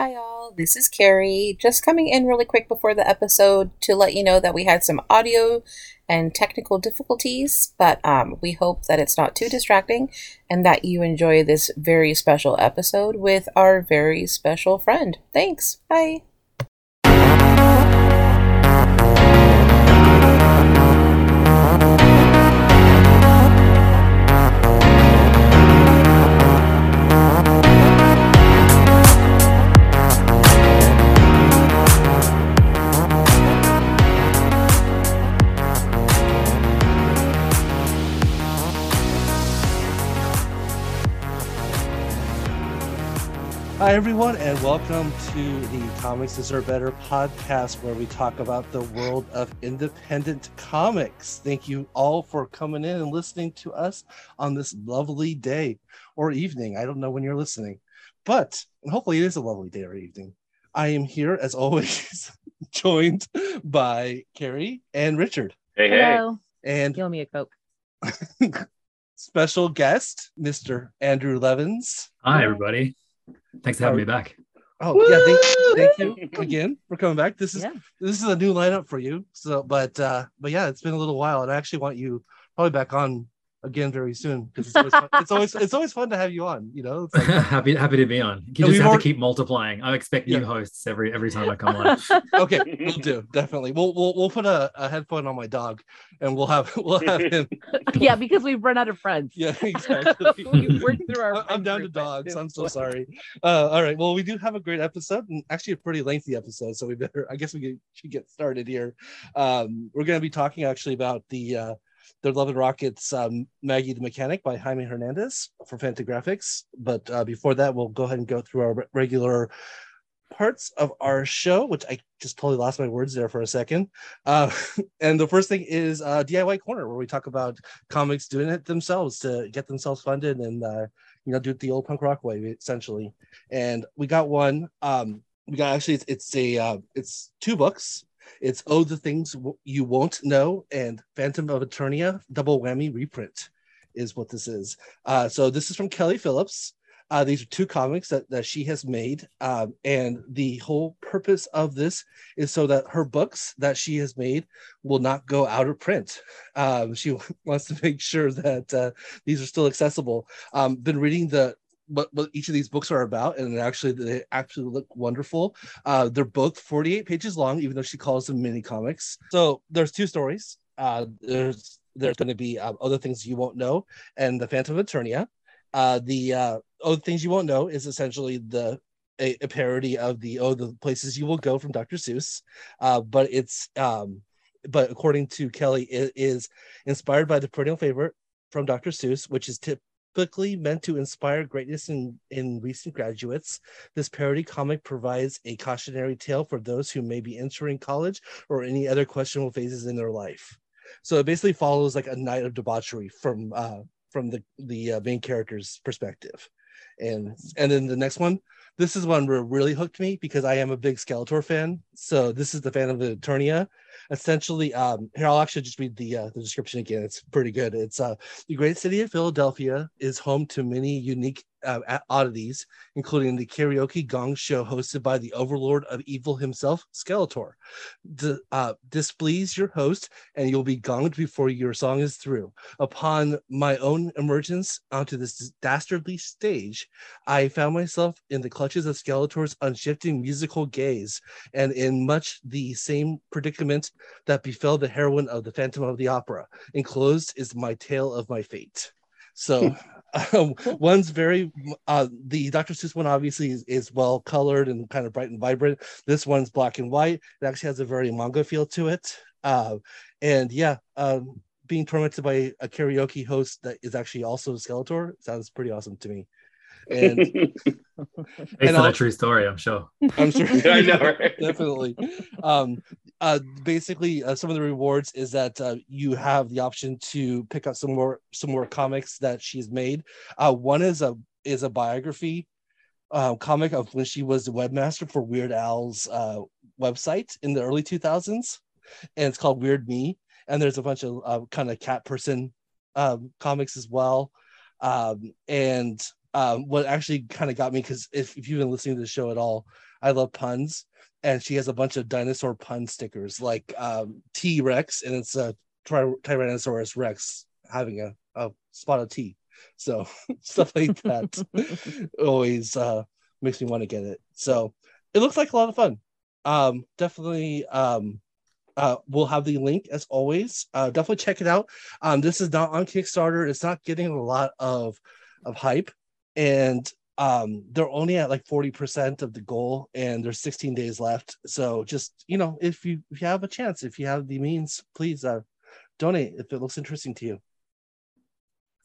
Hi, all. This is Carrie. Just coming in really quick before the episode to let you know that we had some audio and technical difficulties, but um, we hope that it's not too distracting and that you enjoy this very special episode with our very special friend. Thanks. Bye. Hi, everyone, and welcome to the Comics Deserve Better podcast, where we talk about the world of independent comics. Thank you all for coming in and listening to us on this lovely day or evening. I don't know when you're listening, but hopefully it is a lovely day or evening. I am here, as always, joined by Carrie and Richard. Hey, hey. Hello. And Give me a Coke. special guest, Mr. Andrew Levins. Hi, everybody. Thanks for having me back. Oh yeah, thank, thank you again for coming back. This is Yeah. this is a new lineup for you. So, but uh, but yeah, it's been a little while, and I actually want you probably back on again very soon because it's always fun. it's always it's always fun to have you on. You know, it's like, happy happy to be on. You just we've have already- to keep multiplying. I expect new Yeah. hosts every every time I come on. okay, we'll do definitely. We'll we'll we'll put a, a headphone on my dog, and we'll have we'll have him. yeah, because we've run out of friends. Yeah, exactly. We've worked through our I- I'm down to dogs. I'm so sorry. Uh, all right. Well, we do have a great episode, and actually a pretty lengthy episode. So we better. I guess we should get started here. Um, we're going to be talking actually about the uh, the Love and Rockets um, Maggie the Mechanic by Jaime Hernandez for Fantagraphics. But uh, before that, we'll go ahead and go through our regular parts of our show, which I just totally lost my words there for a second. Uh, and the first thing is uh, DIY Corner, where we talk about comics doing it themselves to get themselves funded and uh, you know do it the old punk rock way essentially. And we got one. Um, we got actually it's, it's a uh, it's two books. It's Oh the Things You Won't Know and Phantom of Eternia double whammy reprint is what this is. Uh, so this is from Kelly Phillips. Uh, these are two comics that, that she has made. Um, and the whole purpose of this is so that her books that she has made will not go out of print. Um, she wants to make sure that uh, these are still accessible. Um, been reading the what, what each of these books are about, and actually they actually look wonderful. Uh, they're both 48 pages long, even though she calls them mini comics. So there's two stories. Uh, there's there's going to be uh, other things you won't know, and the Phantom of Eternia. Uh, the uh, other things you won't know is essentially the a, a parody of the oh the places you will go from Dr. Seuss, uh, but it's um, but according to Kelly, it is inspired by the perennial favorite from Dr. Seuss, which is typically meant to inspire greatness in, in recent graduates. This parody comic provides a cautionary tale for those who may be entering college or any other questionable phases in their life. So it basically follows like a night of debauchery from uh, from the the uh, main character's perspective, and and then the next one. This is one where really hooked me because I am a big Skeletor fan. So this is the fan of the Eternia. Essentially, um, here I'll actually just read the uh, the description again. It's pretty good. It's uh, the great city of Philadelphia is home to many unique uh, oddities, including the karaoke gong show hosted by the overlord of evil himself, Skeletor. D- uh, displease your host, and you'll be gonged before your song is through. Upon my own emergence onto this dastardly stage, I found myself in the clutches of Skeletor's unshifting musical gaze, and in much the same predicament that befell the heroine of the Phantom of the Opera. Enclosed is my tale of my fate. So, um, one's very uh, the Dr. Seuss one obviously is, is well colored and kind of bright and vibrant. This one's black and white. It actually has a very manga feel to it. Uh, and yeah, um, being tormented by a karaoke host that is actually also a Skeletor sounds pretty awesome to me. And Based And on I'll- a true story, I'm sure. I'm sure I know, right? definitely. Um, uh, basically, uh, some of the rewards is that uh, you have the option to pick up some more some more comics that she's made. Uh, one is a is a biography uh, comic of when she was the webmaster for Weird Al's uh, website in the early 2000s, and it's called Weird Me. And there's a bunch of uh, kind of cat person um, comics as well. Um, and um, what actually kind of got me because if, if you've been listening to the show at all, I love puns, and she has a bunch of dinosaur pun stickers like um, T Rex, and it's a Ty- Tyrannosaurus Rex having a, a spot of tea. So stuff like that always uh, makes me want to get it. So it looks like a lot of fun. Um, definitely. Um, uh, we'll have the link as always. Uh, definitely check it out. Um, this is not on Kickstarter. It's not getting a lot of of hype, and um, they're only at like forty percent of the goal, and there's 16 days left. So just you know, if you if you have a chance, if you have the means, please uh, donate if it looks interesting to you.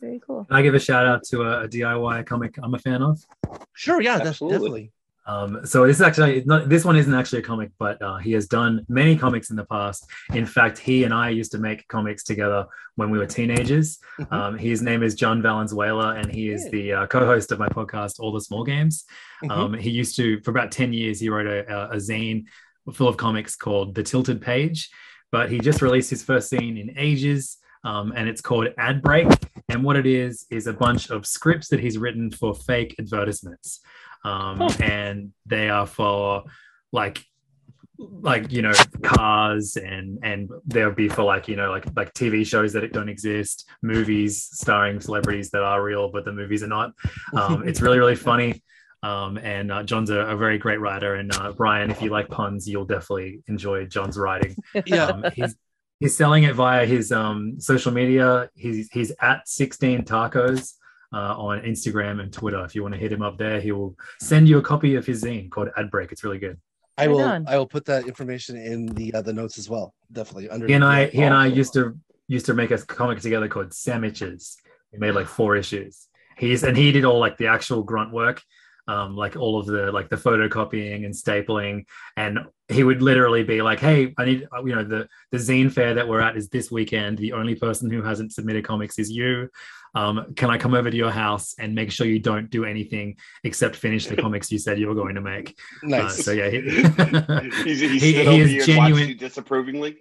Very cool. Can I give a shout out to a, a DIY comic I'm a fan of? Sure, yeah, that's Absolutely. definitely. Um, so this is actually not, this one isn't actually a comic, but uh, he has done many comics in the past. In fact, he and I used to make comics together when we were teenagers. Mhm. Um, his name is John Valenzuela, and he is the uh, co-host of my podcast, All the Small Games. Mhm. Um, he used to, for about ten years, he wrote a, a, a zine full of comics called The Tilted Page. But he just released his first zine in ages, um, and it's called Ad Break. And what it is is a bunch of scripts that he's written for fake advertisements, um, Oh. and they are for like like you know cars and and there'll be for like you know like like tv shows that don't exist movies starring celebrities that are real but the movies are not. Um, it's really really funny. Um, and uh, john's a, a very great writer. And uh, brian if you like puns you'll definitely enjoy john's writing. Yeah, um, he's he's selling it via his um, social media. He's he's at 16 tacos uh, on Instagram and Twitter. If you want to hit him up there, he will send you a copy of his zine called Ad Break. It's really good. I will. on. I will put that information in the uh, the notes as well. Definitely under. He and I he and I used to used to make a comic together called Sandwiches. We made like four issues. He's and he did all like the actual grunt work. Um, like all of the like the photocopying and stapling and he would literally be like hey i need uh, you know the the zine fair that we're at is this weekend the only person who hasn't submitted comics is you um, can i come over to your house and make sure you don't do anything except finish the comics you said you were going to make uh, nice. so yeah he, He's, he, He- he is genuine- disapprovingly.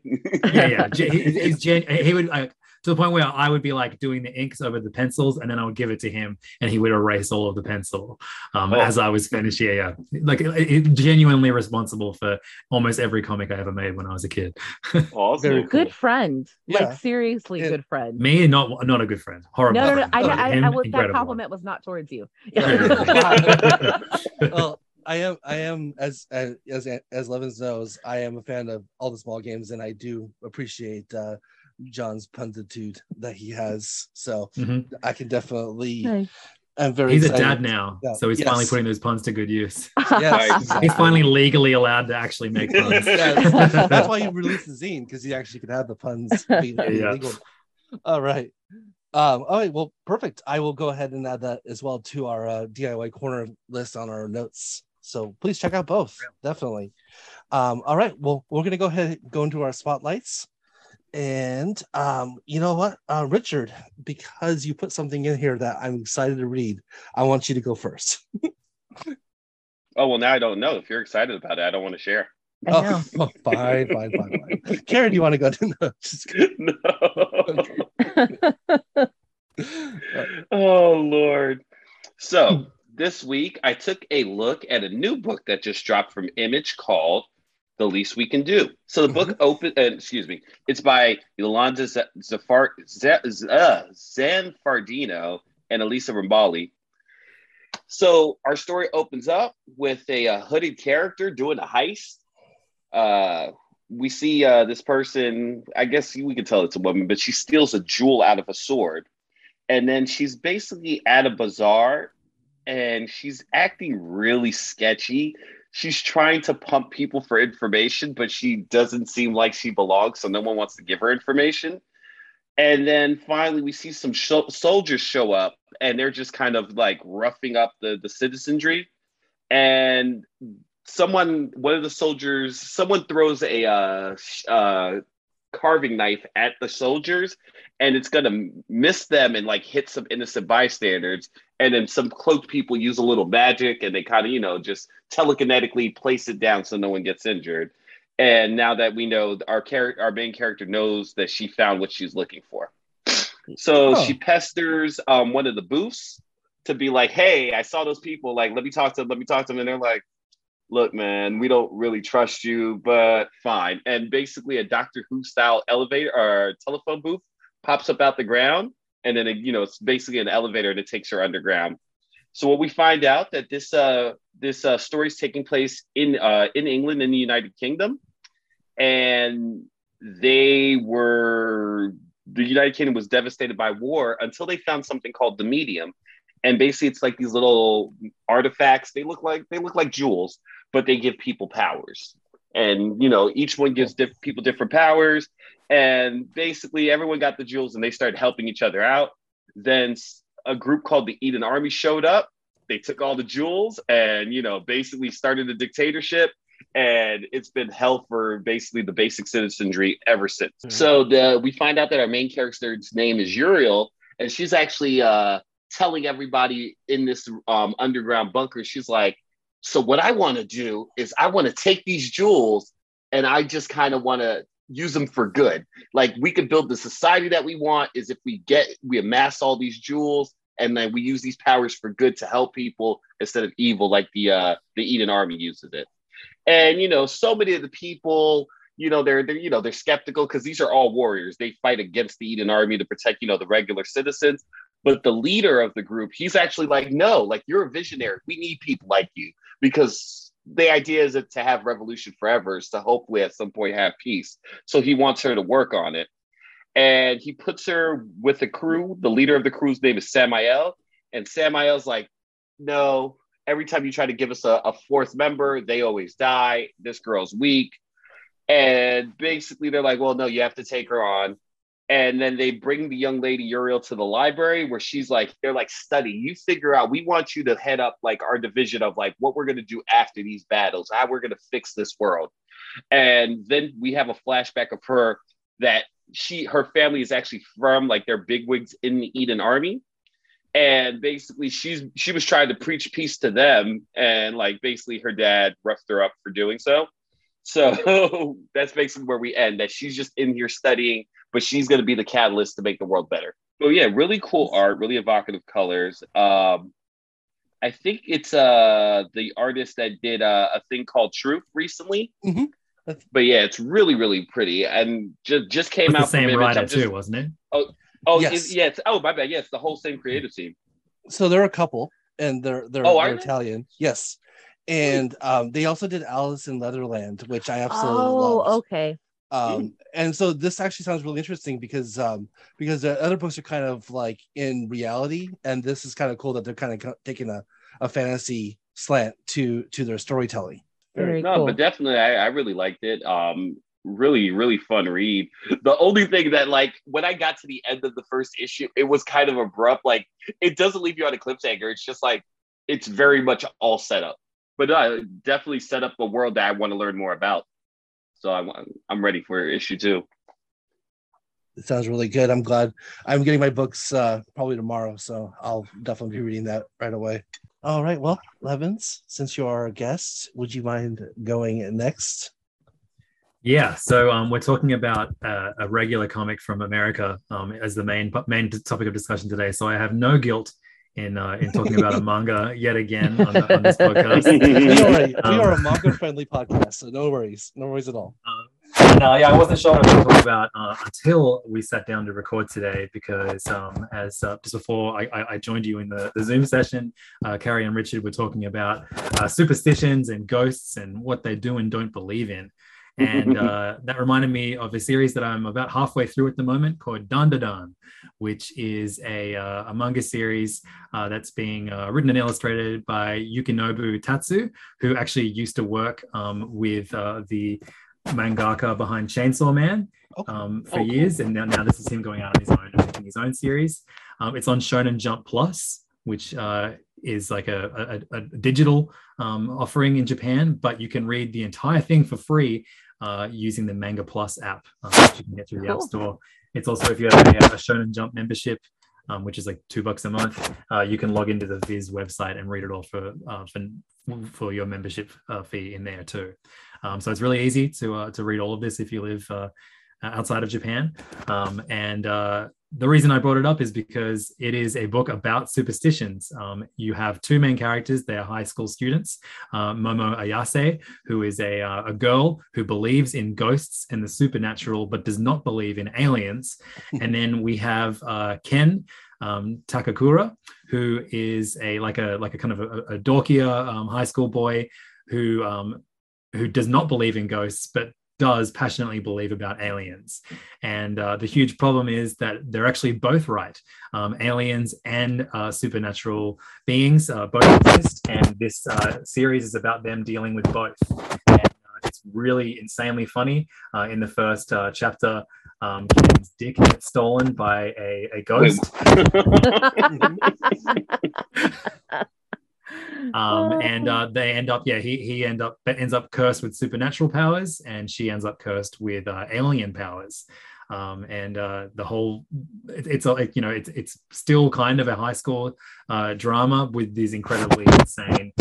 yeah, yeah. He- he's gen- he would like to the point where I would be like doing the inks over the pencils, and then I would give it to him, and he would erase all of the pencil um, Oh. as I was finished. Yeah, yeah. Like it, it- genuinely responsible for almost every comic I ever made when I was a kid. Awesome. Very cool. Good friend. Yeah. Like seriously Yeah. good friend. Me, not not a good friend. Horrible. No, no, no. friend. I, I, him, I, was, that incredible. compliment was not towards you. well, I am. I am as as as as Levins knows. I am a fan of all the small games, and I do appreciate uh, John's puntitude that he has. So Mhm. I can definitely. Nice. I'm very. He's a dad now, Yeah. so he's finally putting those puns to good use. Yes, Nice. exactly. He's finally legally allowed to actually make puns. Yes, that's why he released the zine because he actually could have the puns be, be Yeah. legal. All right. Um, all right. Well, perfect. I will go ahead and add that as well to our uh, DIY corner list on our notes. So please check out both. Definitely. Um, all right. Well, we're gonna go ahead and go into our spotlights. And um, you know what, uh, Richard, because you put something in here that I'm excited to read, I want you to go first. Oh well, now I don't know. If you're excited about it, I don't want to share. I know. Oh, oh, fine, fine, fine, fine. Karen, do you want to go? No, just kidding. no. oh Lord. So this week I took a look at a new book that just dropped from Image called The Least We Can Do. So the book open uh, excuse me, it's by Iolanda Z- Zafar Z- Z- uh, Zanfardino and Elisa Romboli. So our story opens up with a, uh hooded character doing a heist. Uh, we see uh, this person. I guess we can tell it's a woman, but she steals a jewel out of a sword, and then she's basically at a bazaar, and she's acting really sketchy. She's trying to pump people for information, but she doesn't seem like she belongs, so no one wants to give her information. And then finally, we see some sho- soldiers show up, and they're just kind of like roughing up the the citizenry. And someone, one of the soldiers, someone throws a uh, uh, carving knife at the soldiers, and it's gonna miss them and like hit some innocent bystanders. And then some cloaked people use a little magic, and they kind of you know just telekinetically place it down so no one gets injured. And now that we know our character, our main character knows that she found what she's looking for. So Oh. she pesters um, one of the booths to be like, hey, I saw those people. Like, let me talk to them. Let me talk to them. And they're like, look, man, we don't really trust you, but fine. And basically, a Doctor Who style elevator or telephone booth pops up out the ground, and then it, you know it's basically an elevator it takes her underground. So what we find out that this uh, this uh, story is taking place in uh, in England in the United Kingdom, and they were the United Kingdom was devastated by war until they found something called the medium, and basically it's like these little artifacts. They look like they look like jewels, but they give people powers, and you know each one gives diff- people different powers, and basically everyone got the jewels and they started helping each other out. Then a group called the Eden Army showed up. They took all the jewels and you know basically started a dictatorship and it's been hell for basically the basic citizenry ever since. Mm-hmm. So the we find out that our main character's name is Uriel, and she's actually uh, telling everybody in this um, underground bunker. She's like, "So what I want to do is I want to take these jewels, and I just kind of want to." use them for good like we could build the society that we want is if we get we amass all these jewels and then we use these powers for good to help people instead of evil like the uh the eden army uses it and you know, so many of the people, you know, they're they're you know they're skeptical because these are all warriors. They fight against the Eden army to protect you know the regular citizens. But the leader of the group, he's actually like, no, like you're a visionary. We need people like you because the idea is to have revolution forever is to hopefully at some point have peace. So he wants her to work on it. And he puts her with the crew. The leader of the crew's name is Samael. And Samael's like, no, every time you try to give us a, a fourth member, they always die. This girl's weak. And basically, they're like, well, no, you have to take her on. And then they bring the young lady Uriel to the library where she's like, they're like, study. You figure out, we want you to head up like our division of like what we're going to do after these battles, how we're going to fix this world. And then we have a flashback of her that she, her family is actually from like their bigwigs in the Eden army and basically she's she was trying to preach peace to them and like basically her dad roughed her up for doing so so that's basically where we end that she's just in here studying but she's going to be the catalyst to make the world better so yeah really cool art really evocative colors um i think it's uh the artist that did uh, a thing called truth recently mm-hmm. but yeah it's really really pretty and just just came out the same writer just, too wasn't it oh Oh yes, yes. Oh my bad. Yes, the whole same creative team. So they're a couple, and they're they're, oh, they're Italian. Yes, and um, they also did Alice in Leatherland, which I absolutely oh, loved. okay. Um, and so this actually sounds really interesting because um, because the other books are kind of like in reality, and this is kind of cool that they're kind of taking a, a fantasy slant to to their storytelling. Very no, cool. but definitely, I, I really liked it. Um, really really fun read the only thing that like when i got to the end of the first issue it was kind of abrupt like it doesn't leave you on a cliffhanger it's just like it's very much all set up but uh, definitely set up a world that i want to learn more about so i'm i'm ready for issue two it sounds really good. I'm glad. I'm getting my books uh probably tomorrow so i'll definitely be reading that right away. All right. Well levins since you are a guest would you mind going next? Yeah, so um, we're talking about uh, a regular comic from America um, as the main main topic of discussion today. So I have no guilt in uh, in talking about a manga yet again on, on this podcast. we, are, um, we are a manga friendly podcast, so no worries, no worries at all. Uh, no, yeah, I wasn't sure what to talk about uh, until we sat down to record today because um, as uh, just before I, I, joined you in the, the Zoom session, uh, Carrie and Richard were talking about uh, superstitions and ghosts and what they do and don't believe in. And uh, that reminded me of a series that I'm about halfway through at the moment called Dandadan, which is a, uh, a manga series uh, that's being uh, written and illustrated by Yukinobu Tatsu, who actually used to work um, with uh, the mangaka behind Chainsaw Man um, for oh, years. And now, now this is him going out on his own and making his own series. Um, it's on Shonen Jump Plus, which uh, is like a, a, a digital um, offering in Japan, but you can read the entire thing for free uh, using the Manga Plus app, uh, which you can get through the App Store. It's also if you have a, a Shonen Jump membership, um, which is like two bucks a month, uh, you can log into the Viz website and read it all for uh, for, for your membership uh, fee in there too. Um, so it's really easy to uh, to read all of this if you live outside of Japan. Um, and the reason I brought it up is because it is a book about superstitions. Um, you have two main characters; they are high school students. Uh, Momo Ayase, who is a uh, a girl who believes in ghosts and the supernatural, but does not believe in aliens. and then we have uh, Ken. Um, Takakura, who is a like a like a kind of a, a dorkier um, high school boy who um, who does not believe in ghosts, but does passionately believe about aliens. And uh, the huge problem is that they're actually both right. Um, aliens and uh, supernatural beings uh, both exist. And this uh, series is about them dealing with both. And uh, it's really insanely funny. Uh, in the first chapter, um, Ken's dick gets stolen by a, a ghost. um, and uh, they end up yeah he he end up ends up cursed with supernatural powers and she ends up cursed with uh, alien powers. Um, and uh, the whole it, it's like you know it's it's still kind of a high school uh, drama with these incredibly insane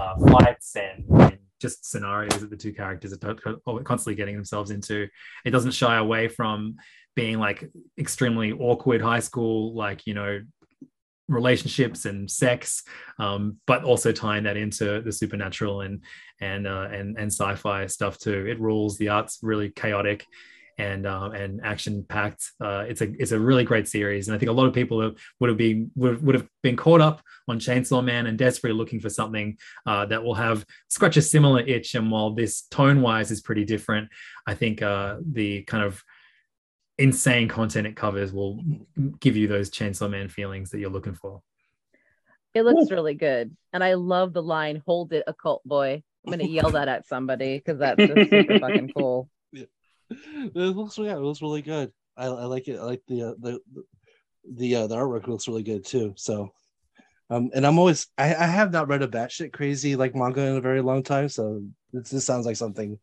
uh, fights and, and just scenarios that the two characters are constantly getting themselves into. It doesn't shy away from being like extremely awkward high school like you know relationships and sex, um, but also tying that into the supernatural and and uh, and and sci-fi stuff too. It rules. The art's really chaotic and uh, and action packed. Uh, it's a it's a really great series, and I think a lot of people have, would have been would, would have been caught up on Chainsaw Man and desperately looking for something uh, that will have scratch a similar itch. And while this tone wise is pretty different, I think uh, the kind of insane content it covers will give you those Chainsaw Man feelings that you're looking for. It looks Ooh. really good. And I love the line, hold it, occult boy. I'm gonna yell that at somebody because that's just super fucking cool. Yeah. It looks yeah, it looks really good. I, I like it. I like the uh, the the uh, the artwork looks really good too. So um and I'm always I, I have not read a batshit crazy like manga in a very long time. So this, this sounds like something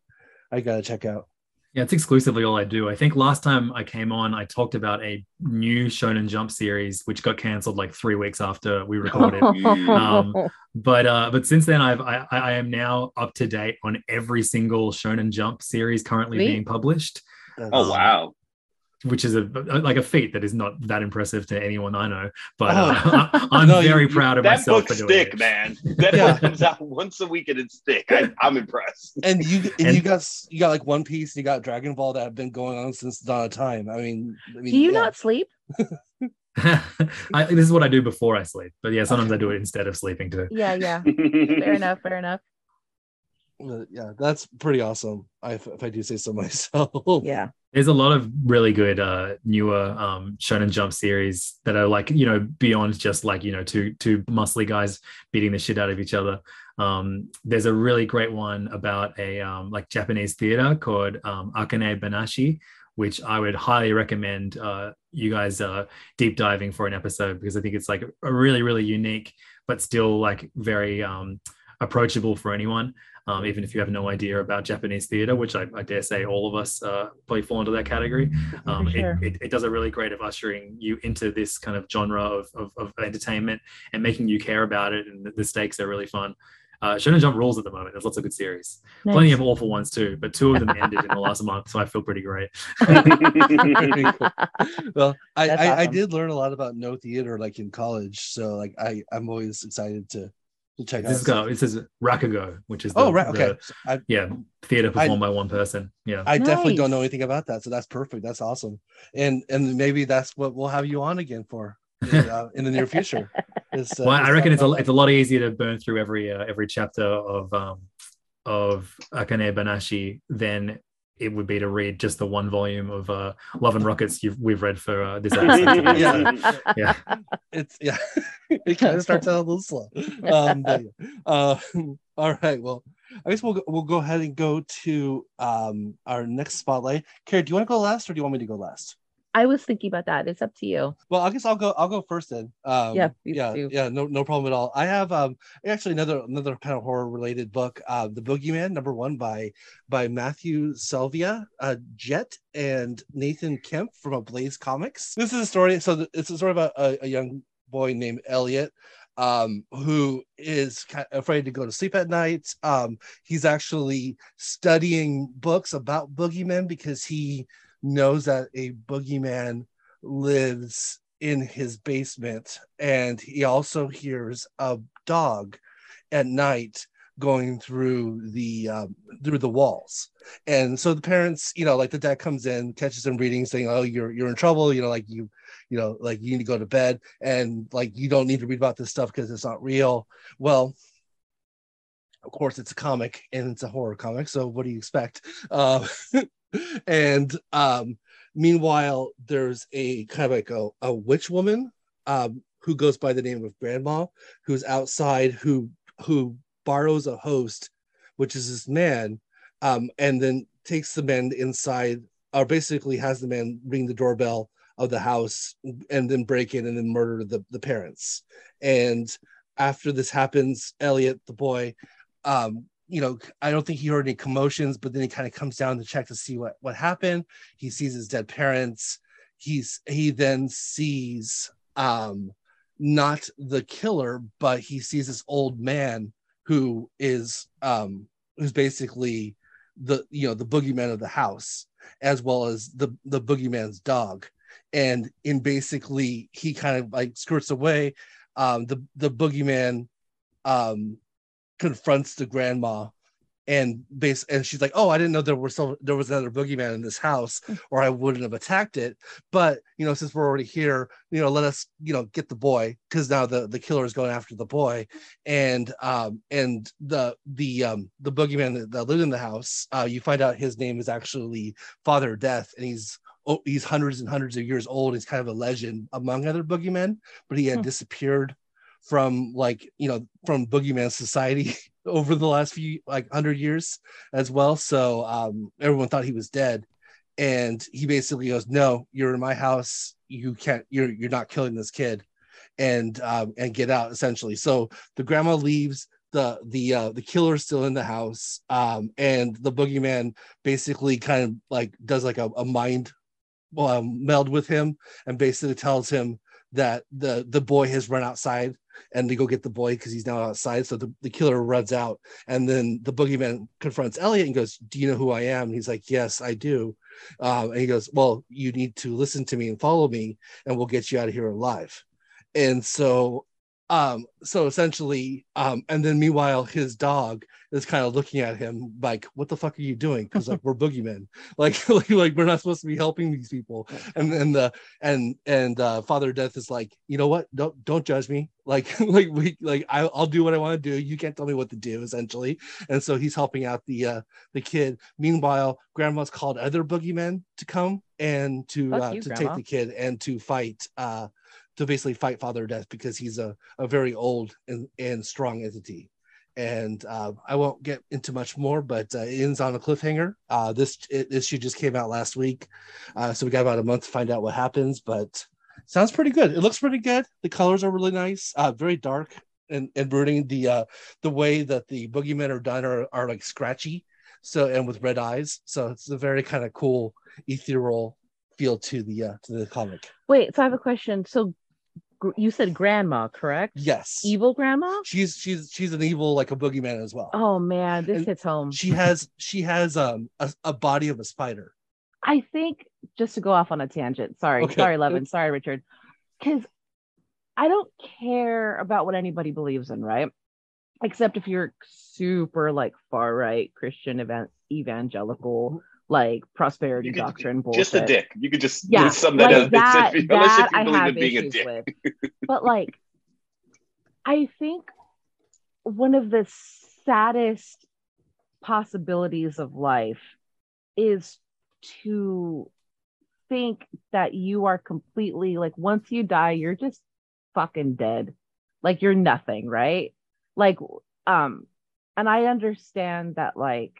I gotta check out. Yeah, it's exclusively all I do. I think last time I came on, I talked about a new Shonen Jump series which got cancelled like three weeks after we recorded. um, but uh, but since then, I've I, I am now up to date on every single Shonen Jump series currently Sweet. being published. Oh wow! Which is a like a feat that is not that impressive to anyone I know. But uh, oh. I'm no, very you, proud of that myself. That book stick, it. man. That yeah. comes out once a week and it's thick. I, am I'm impressed. And you and, and, you got you got like One Piece, you got Dragon Ball that have been going on since dawn of time. I mean, I mean do you yeah. not sleep? I, this is what I do before I sleep, but yeah, sometimes I do it instead of sleeping too. Yeah, yeah, fair enough, fair enough. yeah, that's pretty awesome. I, if I do say so myself. Yeah, there's a lot of really good uh, newer um, Shonen Jump series that are like you know beyond just like you know two two muscly guys beating the shit out of each other. Um, there's a really great one about a um, like Japanese theater called um, Akane Banashi, which I would highly recommend uh, you guys uh, deep diving for an episode because I think it's like a really really unique but still like very um, approachable for anyone um, even if you have no idea about Japanese theater, which I, I dare say all of us uh, probably fall into that category. Um, sure. it, it, it, does a really great of ushering you into this kind of genre of, of, of entertainment and making you care about it. And the, the stakes are really fun. Uh, Shonen Jump rules at the moment. There's lots of good series, nice. plenty of awful ones too, but two of them ended in the last month, so I feel pretty great. well, I, I, awesome. I, did learn a lot about Noh theater like in college, so like I I'm always excited to check this out. Is, this is Rakugo, which is the, oh right, okay, the, I, yeah, theater performed I, by one person. Yeah, I nice. definitely don't know anything about that, so that's perfect. That's awesome, and and maybe that's what we'll have you on again for in, uh, in the near future. Is, uh, well, I reckon it's a it's a lot easier to burn through every uh, every chapter of um of Akane Banashi than it would be to read just the one volume of uh, Love and Rockets you've, we've read for uh, this episode. yeah, yeah, it's yeah. it kind of starts out a little slow. Um, but, uh, all right, well, I guess we'll we'll go ahead and go to um, our next spotlight. Carrie, do you want to go last, or do you want me to go last? I was thinking about that. It's up to you. Well, I guess I'll go. I'll go first then. Um, yeah, yeah, too. yeah. No, no problem at all. I have um actually another another kind of horror related book, uh, The Boogeyman, number one by by Matthew Selvia, uh, Jet, and Nathan Kemp from Ablaze Comics. This is a story. So it's a story about a, a young boy named Elliot um, who is kind of afraid to go to sleep at night. Um, he's actually studying books about boogeymen because he knows that a boogeyman lives in his basement and he also hears a dog at night going through the um, through the walls. And so the parents you know like the dad comes in catches him reading saying oh you're you're in trouble. You know like you you know like you need to go to bed and like you don't need to read about this stuff because it's not real. Well of course it's a comic and it's a horror comic so what do you expect? Uh, and um meanwhile there's a kind of like a, a witch woman um who goes by the name of grandma who's outside who who borrows a host which is this man um and then takes the man inside or basically has the man ring the doorbell of the house and then break in and then murder the, the parents. And after this happens elliot the boy um, you know, I don't think he heard any commotions, but then he kind of comes down to check to see what what happened. He sees his dead parents. He's he then sees um not the killer, but he sees this old man who is um who's basically the you know the boogeyman of the house as well as the the boogeyman's dog and in basically he kind of like skirts away um the the boogeyman um confronts the grandma and base and she's like oh i didn't know there was so there was another boogeyman in this house mm. or i wouldn't have attacked it but you know since we're already here you know let us you know get the boy because now the the killer is going after the boy and um and the the um the boogeyman that, that lived in the house uh you find out his name is actually father death and he's oh, he's hundreds and hundreds of years old he's kind of a legend among other boogeymen but he had hmm. disappeared from like you know from boogeyman society over the last few like hundred years as well. So um everyone thought he was dead. And he basically goes no you're in my house. You can't you're you're not killing this kid. And um and get out essentially. So the grandma leaves. The the uh the killer's still in the house. Um and the boogeyman basically kind of like does like a, a mind um, meld with him and basically tells him that the the boy has run outside and they go get the boy because he's now outside. So the, the killer runs out, and then the boogeyman confronts Elliot and goes, "Do you know who I am?" And he's like, "Yes, I do." Um, and he goes, "Well, you need to listen to me and follow me, and we'll get you out of here alive." And so um, so essentially, um, and then meanwhile, his dog is kind of looking at him like, "What the fuck are you doing?" Because like we're boogeymen, like, like like we're not supposed to be helping these people. And then the and and uh, Father Death is like, you know what? Don't don't judge me. Like like we like I, will do what I want to do. You can't tell me what to do. Essentially, and so he's helping out the uh, the kid. Meanwhile, Grandma's called other boogeymen to come and to uh, you, to Grandma. take the kid and to fight uh to basically fight Father Death because he's a, a very old and, and strong entity. And uh, I won't get into much more, but uh, it ends on a cliffhanger. Uh, this issue just came out last week, uh, so we got about a month to find out what happens. But sounds pretty good. It looks pretty good. The colors are really nice, uh, very dark and, and brooding. The uh, the way that the boogeymen are done are, are like scratchy, so and with red eyes. So it's a very kind of cool ethereal feel to the uh, to the comic. Wait, so I have a question. So you said grandma, correct? Yes. Evil grandma? She's she's she's an evil like a boogeyman as well. Oh man, this and hits home. She has she has um a, a, body of a spider. I think just to go off on a tangent. Sorry, okay. sorry, Levin. Sorry, Richard. Because I don't care about what anybody believes in, right? Except if you're super like far right Christian event evangelical like prosperity could, doctrine bullshit. Just a dick. You could just yeah, sum that like up. That, if, that I have issues with. But like, I think one of the saddest possibilities of life is to think that you are completely like once you die you're just fucking dead like you're nothing right like um and i understand that like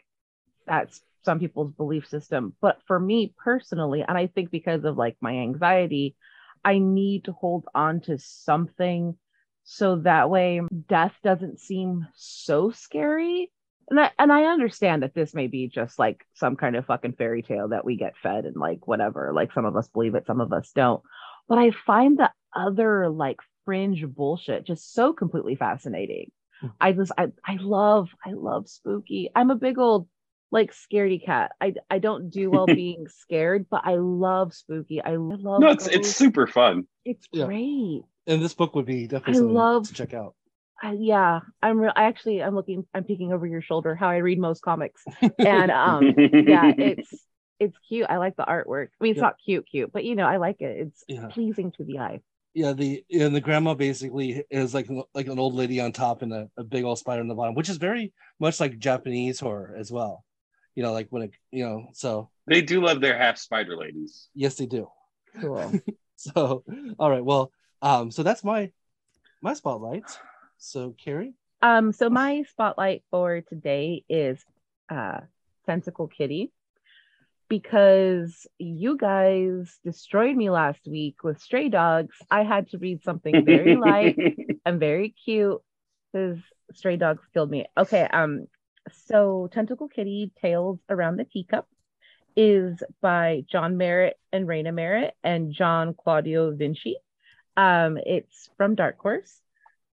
that's some people's belief system. But for me personally, and I think because of like my anxiety, I need to hold on to something so that way death doesn't seem so scary. And I, and I understand that this may be just like some kind of fucking fairy tale that we get fed and like whatever. Like some of us believe it, some of us don't. But I find the other like fringe bullshit just so completely fascinating. Hmm. I just I, I love I love spooky. I'm a big old like scaredy cat. I I don't do well being scared, but I love spooky. I love. No, it's it's super fun. It's yeah. great. And this book would be definitely I love to check out. I, yeah, I'm. Re- I actually I'm looking. I'm peeking over your shoulder. How I read most comics, and um, yeah, it's it's cute. I like the artwork. I mean, it's yeah. not cute, cute, but you know, I like it. It's yeah. pleasing to the eye. Yeah, the and the grandma basically is like like an old lady on top and a, a big old spider on the bottom, which is very much like Japanese horror as well. You know, like when it you know, so they do love their half spider ladies. Yes, they do. Cool. so, all right, well, um, so that's my my spotlight. So, Carrie. Um, so my spotlight for today is uh, Tentacle Kitty because you guys destroyed me last week with Stray Dogs. I had to read something very light and very cute because Stray Dogs killed me. Okay, um, so Tentacle Kitty Tales Around the Teacup is by John Merritt and Raina Merritt and John Claudio Vinci. Um, it's from Dark Horse.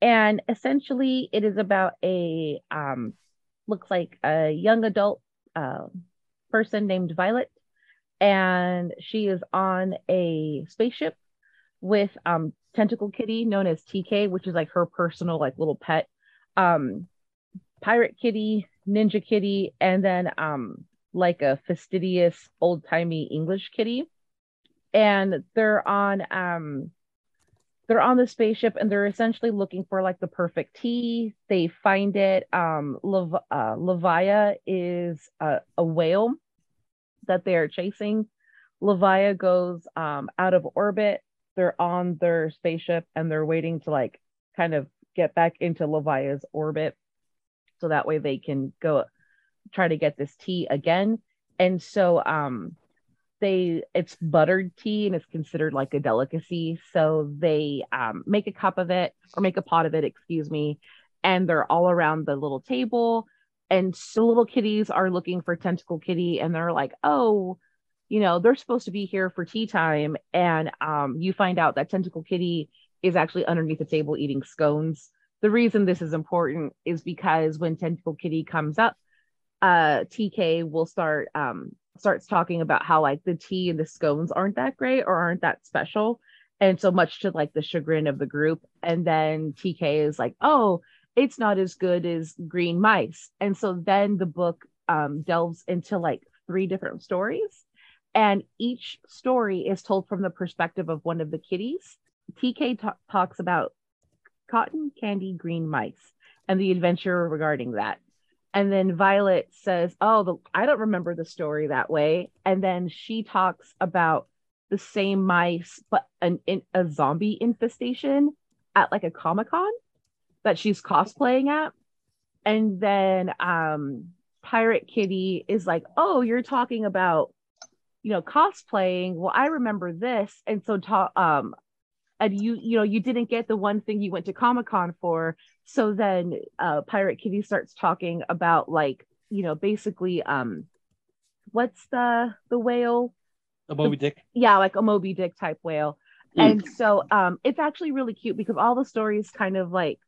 And essentially, it is about a um, looks like a young adult uh, person named Violet, and she is on a spaceship with um, Tentacle Kitty, known as TK, which is like her personal like little pet, um, Pirate Kitty, Ninja Kitty, and then um, like a fastidious old timey English kitty, and they're on um they're on the spaceship and they're essentially looking for like the perfect tea. They find it. Um, uh, Levia is a, a, whale that they are chasing. Levia goes um, out of orbit. They're on their spaceship and they're waiting to like kind of get back into Levia's orbit so that way they can go try to get this tea again. And so um, they it's buttered tea and it's considered like a delicacy. So they um, make a cup of it or make a pot of it excuse me. And they're all around the little table. And so little kitties are looking for tentacle kitty and they're like oh you know they're supposed to be here for tea time. And um, you find out that tentacle kitty is actually underneath the table eating scones the reason this is important is because when tentacle kitty comes up uh, tk will start um, starts talking about how like the tea and the scones aren't that great or aren't that special and so much to like the chagrin of the group and then tk is like oh it's not as good as green mice. And so then the book um, delves into like three different stories and each story is told from the perspective of one of the kitties. Tk t- talks about cotton candy green mice and the adventure regarding that and then Violet says, "Oh, the, I don't remember the story that way." And then she talks about the same mice, but an in, a zombie infestation at like a comic con that she's cosplaying at. And then um, Pirate Kitty is like, "Oh, you're talking about, you know, cosplaying. Well, I remember this." And so, ta- um, and you you know you didn't get the one thing you went to comic con for. So then uh pirate kitty starts talking about like you know basically um what's the the whale? A moby dick? Yeah like a moby dick type whale. Mm. and so um it's actually really cute because all the stories kind of like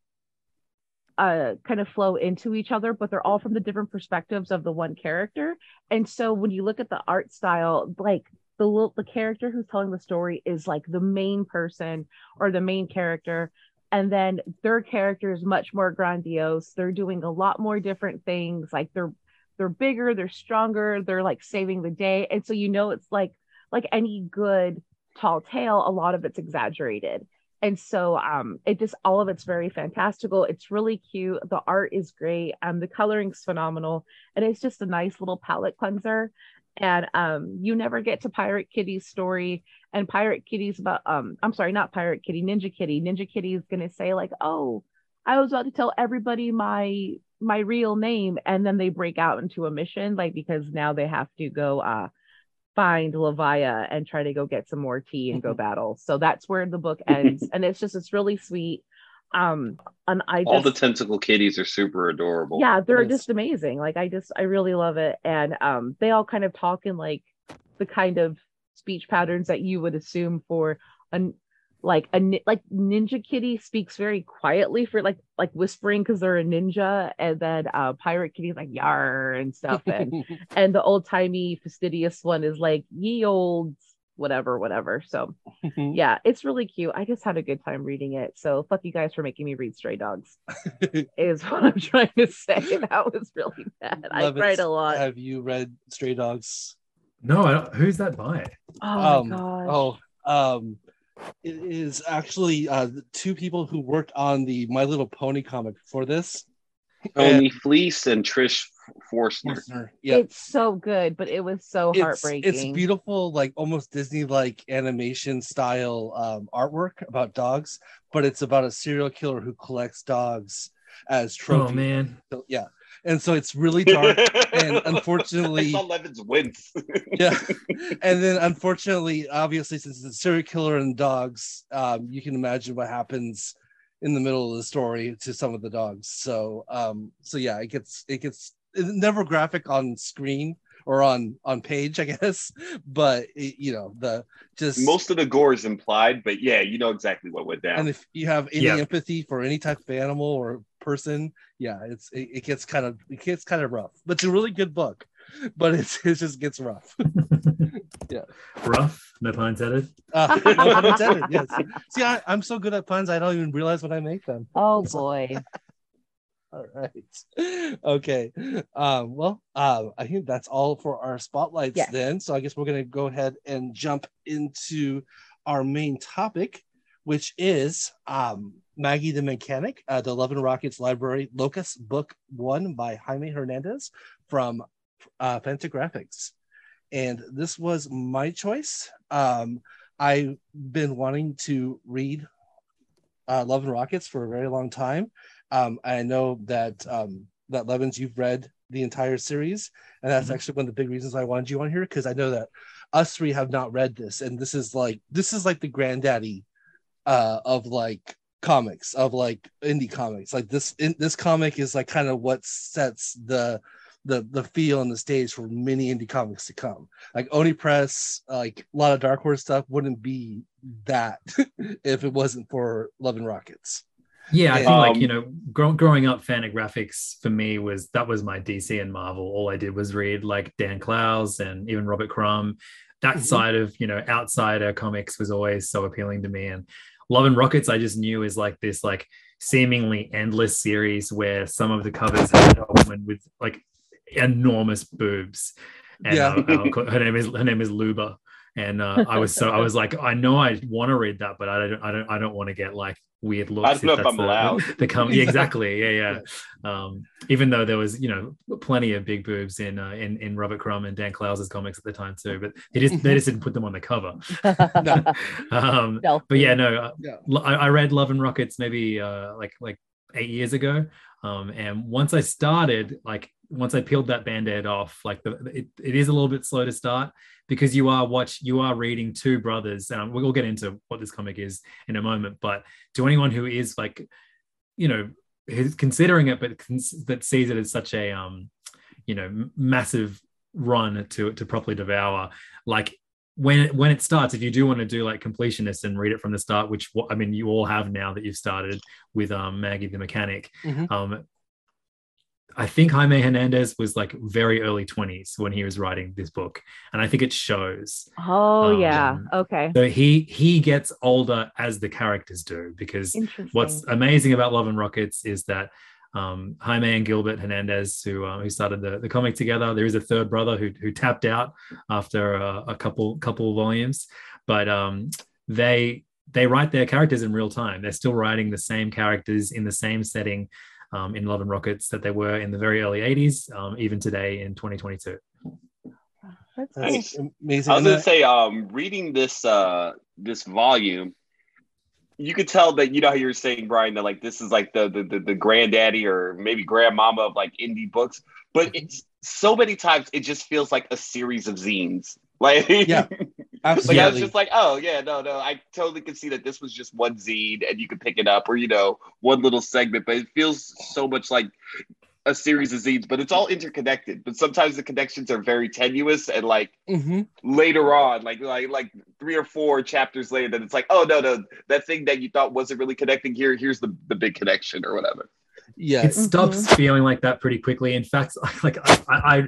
uh kind of flow into each other but they're all from the different perspectives of the one character. And so when you look at the art style like the little the character who's telling the story is like the main person or the main character and then their character is much more grandiose. They're doing a lot more different things like they're they're bigger they're stronger they're like saving the day and so you know it's like like any good tall tale a lot of it's exaggerated. And so um it just all of it's very fantastical. It's really cute. The art is great and um, the coloring's phenomenal and it's just a nice little palate cleanser and um you never get to pirate kitty's story. And pirate kitty's about um i'm sorry not pirate kitty ninja kitty. Ninja kitty is going to say like oh i was about to tell everybody my my real name. And then they break out into a mission like because now they have to go uh find Levia and try to go get some more tea and go battle. So that's where the book ends. And it's just it's really sweet um and i just, all the tentacle kitties are super adorable. Yeah they're yes. just amazing. Like i just i really love it. And um they all kind of talk in like the kind of speech patterns that you would assume for an like a like Ninja Kitty speaks very quietly for like like whispering because they're a ninja, and then uh, Pirate Kitty's like yar and stuff, and and the old timey fastidious one is like ye old whatever whatever. So yeah, it's really cute. I just had a good time reading it. So fuck you guys for making me read Stray Dogs. is what I'm trying to say. That was really bad. I cried a lot. Have you read Stray Dogs? No, who's that by? Oh um, my gosh. Oh, um, it is actually uh, two people who worked on the My Little Pony comic for this. Tony Fleecs and Trish Forstner. Yeah, it's so good, but it was so it's, heartbreaking. It's beautiful, like almost Disney-like animation style um, artwork about dogs, but it's about a serial killer who collects dogs as trophies. Oh man, so, yeah, and so it's really dark and unfortunately I Levin's wince. yeah and then unfortunately obviously since it's a serial killer and dogs um, you can imagine what happens in the middle of the story to some of the dogs so um so yeah it gets it gets never graphic on screen or on on page i guess but it, you know the just most of the gore is implied but yeah you know exactly what went down. And if you have any yeah. empathy for any type of animal or person yeah it's it, it, gets kind of it gets kind of rough. But it's a really good book but it's it just gets rough. Yeah. Rough? No pun intended uh, no pun intended yes. See I, i'm so good at puns i don't even realize when i make them. Oh boy all right. Okay. Um, well, uh, I think that's all for our spotlights yes. then. So I guess we're going to go ahead and jump into our main topic, which is um, Maggie the Mechanic, uh, the Love and Rockets Library Locas Book One by Jaime Hernandez from uh, Fantagraphics. And this was my choice. Um, I've been wanting to read uh, Love and Rockets for a very long time. Um, I know that um, that Levins, you've read the entire series, and that's mm-hmm. actually one of the big reasons I wanted you on here because I know that us three have not read this, and this is like this is like the granddaddy uh, of like comics of like indie comics. Like this, in, this comic is like kind of what sets the the the feel and the stage for many indie comics to come. Like Oni Press, like a lot of Dark Horse stuff wouldn't be that if it wasn't for Love and Rockets. Yeah, I think um, like you know, grow, growing up, Fantagraphics for me was that was my DC and Marvel. All I did was read like Dan Clowes and even Robert Crumb. That mm-hmm. side of you know outsider comics was always so appealing to me. And Love and Rockets, I just knew is like this like seemingly endless series where some of the covers had a woman with like enormous boobs. And yeah. her name is her name is Luba and uh, I was so I was like, I know I want to read that, but I don't, I don't, I don't want to get like weird looks. I don't know if, I'm the, allowed. The com- yeah, exactly, yeah, yeah. Um, even though there was, you know, plenty of big boobs in uh, in in Robert Crumb and Dan Clowes' comics at the time too, but they just they just didn't put them on the cover. no. um, no. But yeah, no, uh, yeah. I, I, read Love and Rockets maybe uh, like like eight years ago. Um, and once I started, like once I peeled that band-aid off, like the, it, it is a little bit slow to start because you are watch you are reading two brothers. And we'll get into what this comic is in a moment. But to anyone who is like, you know, considering it, but that sees it as such a um, you know, massive run to to properly devour, like when when it starts, if you do want to do like completionist and read it from the start, which I mean you all have now that you've started with um, Maggie the mechanic, mm-hmm. um, I think Jaime Hernandez was like very early 20s when he was writing this book. And I think it shows. Oh um, yeah. Okay. So he he gets older as the characters do because what's amazing about Love and Rockets is that um, Jaime and Gilbert Hernandez, who uh, who started the, the comic together. There is a third brother who who tapped out after a, a couple couple volumes, but um, they they write their characters in real time. They're still writing the same characters in the same setting um, in Love and Rockets that they were in the very early 80s, um, even today in 2022. That's nice. amazing. I was gonna say, um, reading this uh, this volume, you could tell that you know how you were saying, Brian, that like this is like the the the, the granddaddy or maybe grandmama of like indie books, but mm-hmm. it's so many times it just feels like a series of zines. Like yeah, absolutely. like I was just like, oh yeah, no, no, I totally could see that this was just one zine and you could pick it up or you know one little segment, but it feels so much like a series of zines, but it's all interconnected. But sometimes the connections are very tenuous, and like mm-hmm. later on, like like like three or four chapters later, then it's like, oh no, no, that thing that you thought wasn't really connecting here, here's the the big connection or whatever. Yeah, it stops mm-hmm. feeling like that pretty quickly. In fact, like I, I I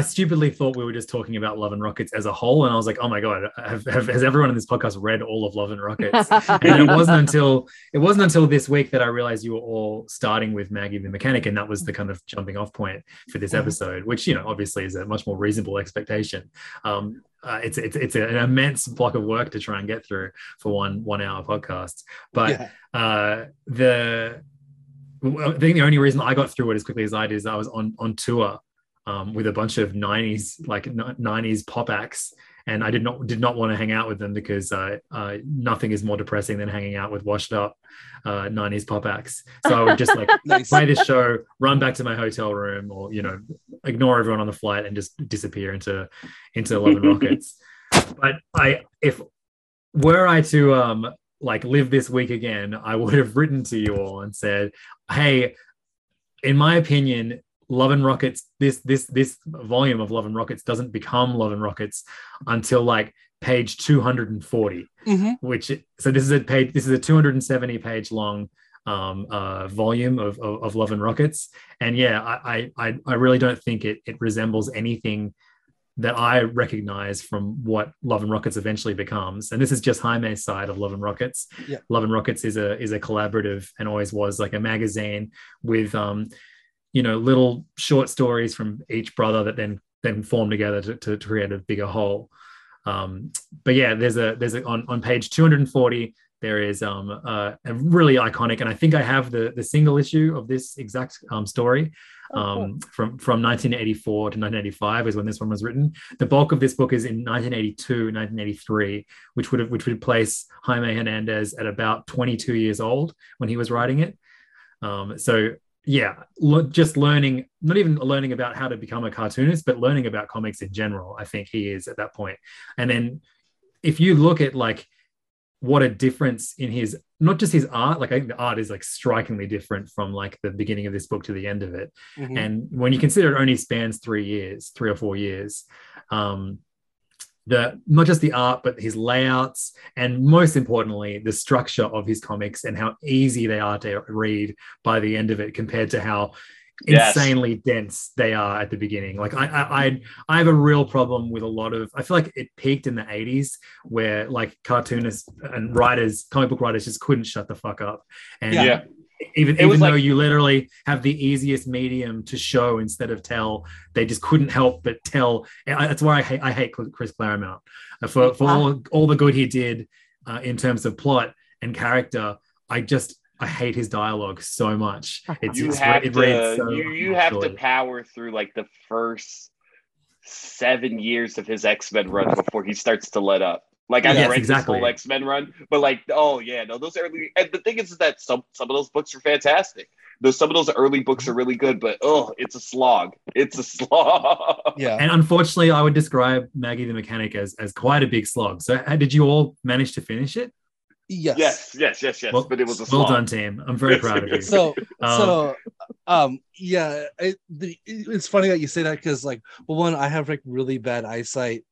stupidly thought we were just talking about Love and Rockets as a whole, and I was like, "Oh my god, have, have, has everyone in this podcast read all of Love and Rockets?" and it wasn't until it wasn't until this week that I realized you were all starting with Maggie the Mechanic, and that was the kind of jumping off point for this episode, which you know obviously is a much more reasonable expectation. Um, uh, it's it's it's an immense block of work to try and get through for one one hour podcast, but yeah. uh, the I think the only reason I got through it as quickly as I did is I was on on tour um, with a bunch of 90s like 90s pop acts and I did not did not want to hang out with them because uh, uh, nothing is more depressing than hanging out with washed up uh, 90s pop acts. So I would just like nice. play this show, run back to my hotel room, or you know, ignore everyone on the flight and just disappear into into Love and Rockets. but I, if were I to um like live this week again, I would have written to you all and said, "Hey, in my opinion, Love and Rockets, this this this volume of Love and Rockets doesn't become Love and Rockets until like page 240, mm-hmm. which so this is a page this is a 270 page long um, uh, volume of, of, of Love and Rockets, and yeah, I I I really don't think it it resembles anything that I recognize from what Love and Rockets eventually becomes. And this is just Jaime's side of Love and Rockets. Yeah. Love and Rockets is a is a collaborative and always was like a magazine with um you know little short stories from each brother that then then form together to, to, to create a bigger whole. Um, but yeah there's a there's a on, on page 240 there is um, uh, a really iconic and i think i have the the single issue of this exact um, story oh, um, from from 1984 to 1985 is when this one was written. The bulk of this book is in 1982 1983 which would have which would place jaime hernandez at about 22 years old when he was writing it. Um, so yeah, lo- just learning, not even learning about how to become a cartoonist, but learning about comics in general. I think he is at that point. And then if you look at like what a difference in his not just his art like i think the art is like strikingly different from like the beginning of this book to the end of it mm-hmm. and when you consider it only spans three years three or four years um the not just the art but his layouts and most importantly the structure of his comics and how easy they are to read by the end of it compared to how yes. insanely dense they are at the beginning. Like I, I i i have a real problem with a lot of i feel like it peaked in the 80s where like cartoonists and writers comic book writers just couldn't shut the fuck up. And yeah even it even though like, you literally have the easiest medium to show instead of tell, they just couldn't help but tell. That's why I hate, I hate Chris Claremont uh, for for all, all the good he did uh, in terms of plot and character. I just I hate his dialogue so much. It's, you it's, have it to so you, you have to power through like the first seven years of his X Men run before he starts to let up. Like I've yes, read exactly. this whole X Men run, but like, oh yeah, no, those early. And the thing is, is that some some of those books are fantastic. Those some of those early books are really good, but oh, it's a slog. It's a slog. Yeah, and unfortunately, I would describe Maggie the Mechanic as as quite a big slog. So, did you all manage to finish it? Yes. Yes, yes, yes, yes. Well, but it was a slog. well done, team. I'm very proud of you. So, um, so, um, yeah, it, the, it's funny that you say that because, like, well, one, I have like really bad eyesight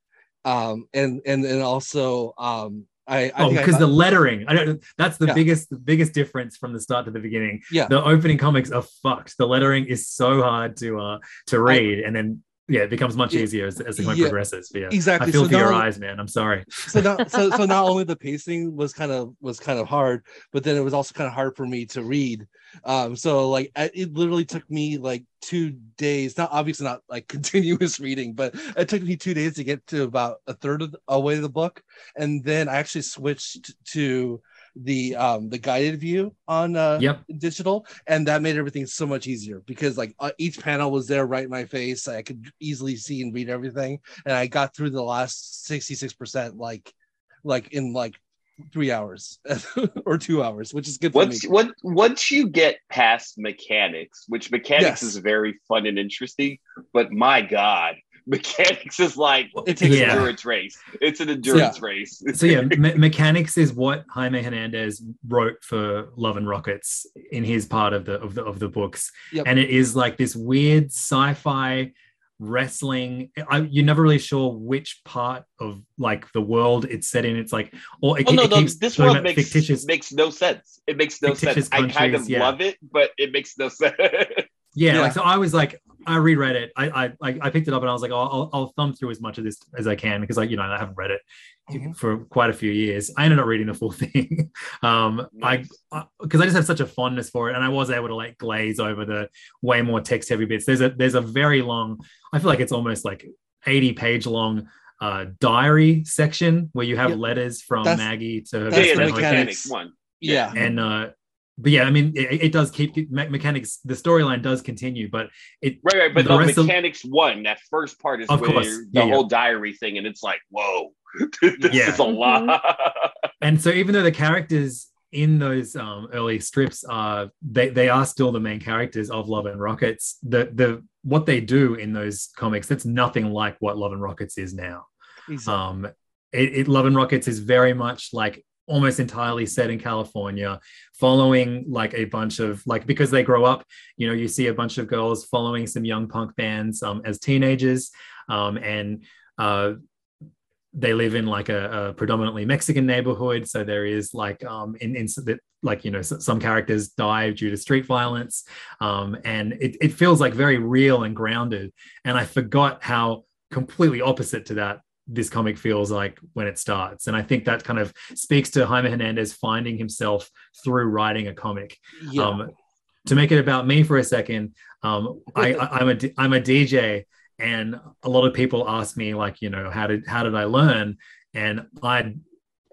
um and and and also um I, I oh, because the lettering. I don't. That's the yeah. biggest, the biggest difference from the start to the beginning. Yeah, the opening comics are fucked. The lettering is so hard to uh to read, I, and then yeah, it becomes much easier as, as the comic yeah, progresses. But yeah, exactly. I feel so for your eyes, man. I'm sorry. So not so so not only the pacing was kind of was kind of hard, but then it was also kind of hard for me to read. Um, so like I, it literally took me like two days. Not obviously not like continuous reading, but it took me two days to get to about a third of the, away the book, and then I actually switched to the um the guided view on uh yep. digital and that made everything so much easier because like uh, each panel was there right in my face i could easily see and read everything and i got through the last 66% like like in like three hours or two hours which is good once what once you get past mechanics which mechanics yes. is very fun and interesting but my god mechanics is like it's an yeah. endurance race. It's an endurance yeah. race. so yeah, Me- Mechanix is what Jaime Hernandez wrote for Love and Rockets in his part of the of the of the books, yep. and it is like this weird sci-fi wrestling. I, you're never really sure which part of like the world it's set in. It's like, or it, oh, no, it no, this world makes fictitious, makes no sense. It makes no sense. I kind of yeah. love it, but it makes no sense. yeah, yeah, like so I was like, I reread it. I I I picked it up and I was like, oh, I'll, I'll thumb through as much of this as I can because like you know I haven't read it mm-hmm. for quite a few years. I ended up reading the full thing. um, nice. I because I, I just have such a fondness for it, and I was able to like glaze over the way more text heavy bits. There's a there's a very long. I feel like it's almost like 80 page long uh, diary section where you have yep. letters from that's, Maggie to her yeah, the Mechanix one. Yeah, and uh, but yeah, I mean, it, it does keep mechanics. The storyline does continue, but it right, right. But the, the Mechanix of, one, that first part is of where course. the yeah, whole yeah. diary thing, and it's like, whoa, this yeah. is a lot. and so, even though the characters in those um, early strips are they they are still the main characters of Love and Rockets, the the what they do in those comics that's nothing like what Love and Rockets is now. Exactly. Um, it, it Love and Rockets is very much like almost entirely set in California, following like a bunch of like because they grow up, you know, you see a bunch of girls following some young punk bands um, as teenagers, um, and uh, they live in like a, a, predominantly Mexican neighborhood. So there is like um, in, in like you know some characters die due to street violence, um, and it, it feels like very real and grounded. And I forgot how completely opposite to that this comic feels like when it starts. And I think that kind of speaks to Jaime Hernandez finding himself through writing a comic. Yeah. Um, to make it about me for a second, um, I, I, I'm a I'm a DJ, and a lot of people ask me like, you know, how did how did I learn? And I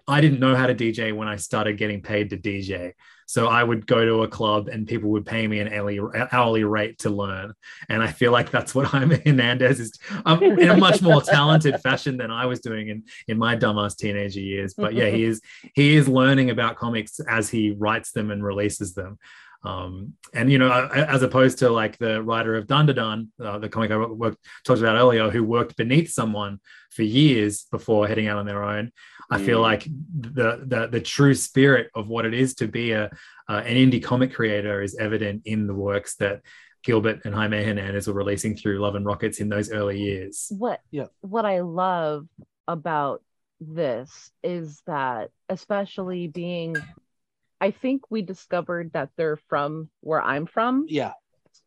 I didn't know how to DJ when I started getting paid to DJ. So I would go to a club and people would pay me an hourly, hourly rate to learn. And I feel like that's what Jaime Hernandez is um, in a much more talented fashion than I was doing in, in my dumbass teenager years. But yeah, he is he is learning about comics as he writes them and releases them. Um, and you know, as opposed to like the writer of Dandadan, uh, the comic I worked, talked about earlier, who worked beneath someone for years before heading out on their own. I feel mm. like the, the the true spirit of what it is to be a uh, an indie comic creator is evident in the works that Gilbert and Jaime Hernandez were releasing through Love and Rockets in those early years. What yeah. what I love about this is that especially being I think we discovered that they're from where I'm from. Yeah.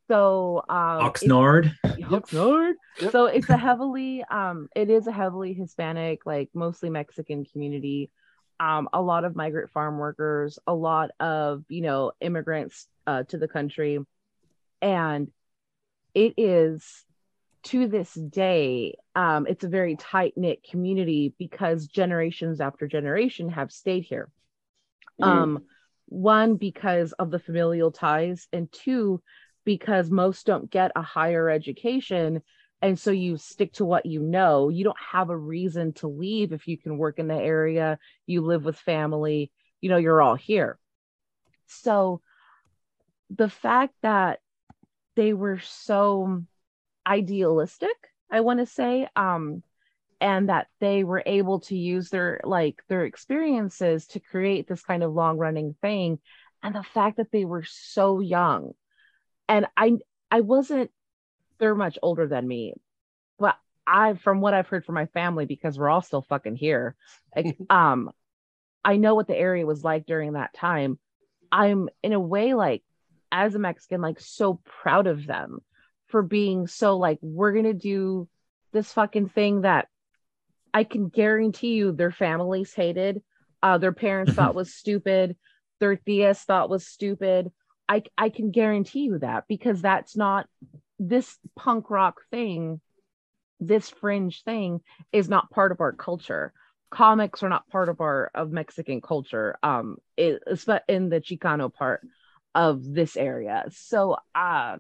So um Oxnard. Oxnard. Yep. So it's a heavily um it is a heavily Hispanic, like mostly Mexican community. Um, a lot of migrant farm workers, a lot of you know immigrants uh, to the country, and it is to this day um, it's a very tight knit community because generations after generation have stayed here. Mm. Um, one because of the familial ties, and two because most don't get a higher education. And so you stick to what you know. You don't have a reason to leave if you can work in the area you live with family you know you're all here. So the fact that they were so idealistic i want to say um and that they were able to use their like their experiences to create this kind of long running thing and the fact that they were so young and I I wasn't they're much older than me, but I from what I've heard from my family because we're all still fucking here. Like, um, I know what the area was like during that time. I'm in a way like as a Mexican, like so proud of them for being so like we're gonna do this fucking thing that I can guarantee you their families hated, uh, their parents thought was stupid, their tias thought was stupid, I I can guarantee you that because that's not this punk rock thing, this fringe thing is not part of our culture. Comics are not part of our of Mexican culture. Um, in the Chicano part of this area. So, uh,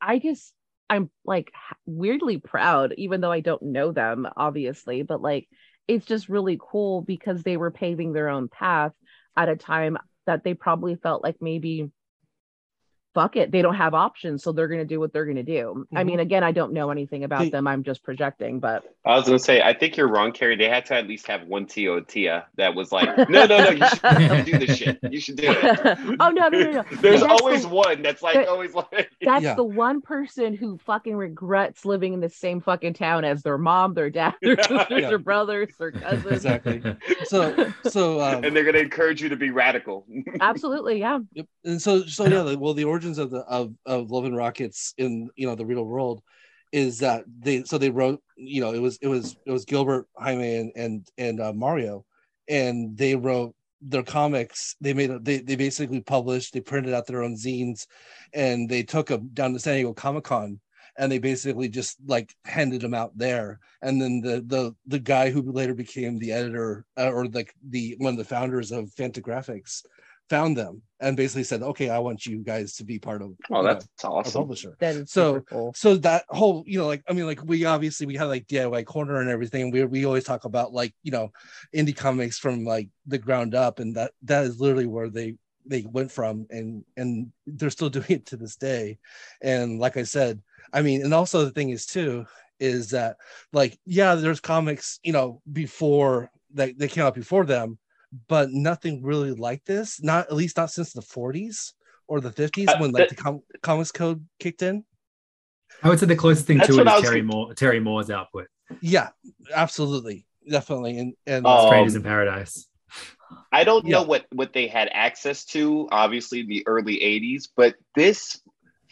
I just I'm like weirdly proud, even though I don't know them, obviously, but like it's just really cool because they were paving their own path at a time that they probably felt like maybe fuck it they don't have options so they're going to do what they're going to do mm-hmm. i mean again i don't know anything about hey. them i'm just projecting but i was going to say i think you're wrong carrie they had to at least have one tio tia that was like no no no you should do this shit you should do it oh no no no no there's always the, one that's like that, always like that's yeah. the one person who fucking regrets living in the same fucking town as their mom their dad their sisters yeah. their brothers their cousins exactly so so um, and they're going to encourage you to be radical absolutely yeah yep. and so so yeah well the origin origins of the of, of Love and Rockets in you know the real world is that they so they wrote you know it was it was it was Gilbert Jaime and and and uh, Mario and they wrote their comics. They made they they basically published they printed out their own zines and they took them down to San Diego Comic Con and they basically just like handed them out there. And then the the the guy who later became the editor uh, or like the one of the founders of Fantagraphics found them and basically said, "Okay, I want you guys to be part of." Oh, that's know, awesome. publisher. That is so cool. so that whole you know like I mean like we obviously we have like DIY corner and everything. We we always talk about like you know indie comics from like the ground up, and that that is literally where they they went from, and and they're still doing it to this day. And like I said, I mean, and also the thing is too is that like yeah, there's comics you know before that they came out before them but nothing really like this. Not at least not since the 40s or the 50s uh, when like that, the com- comics code kicked in. I would say the closest thing to it is Terry Moore, Terry Moore's output. Yeah, absolutely, definitely, and and um, Strangers in Paradise. I don't yeah. know what what they had access to, obviously in the early '80s, but this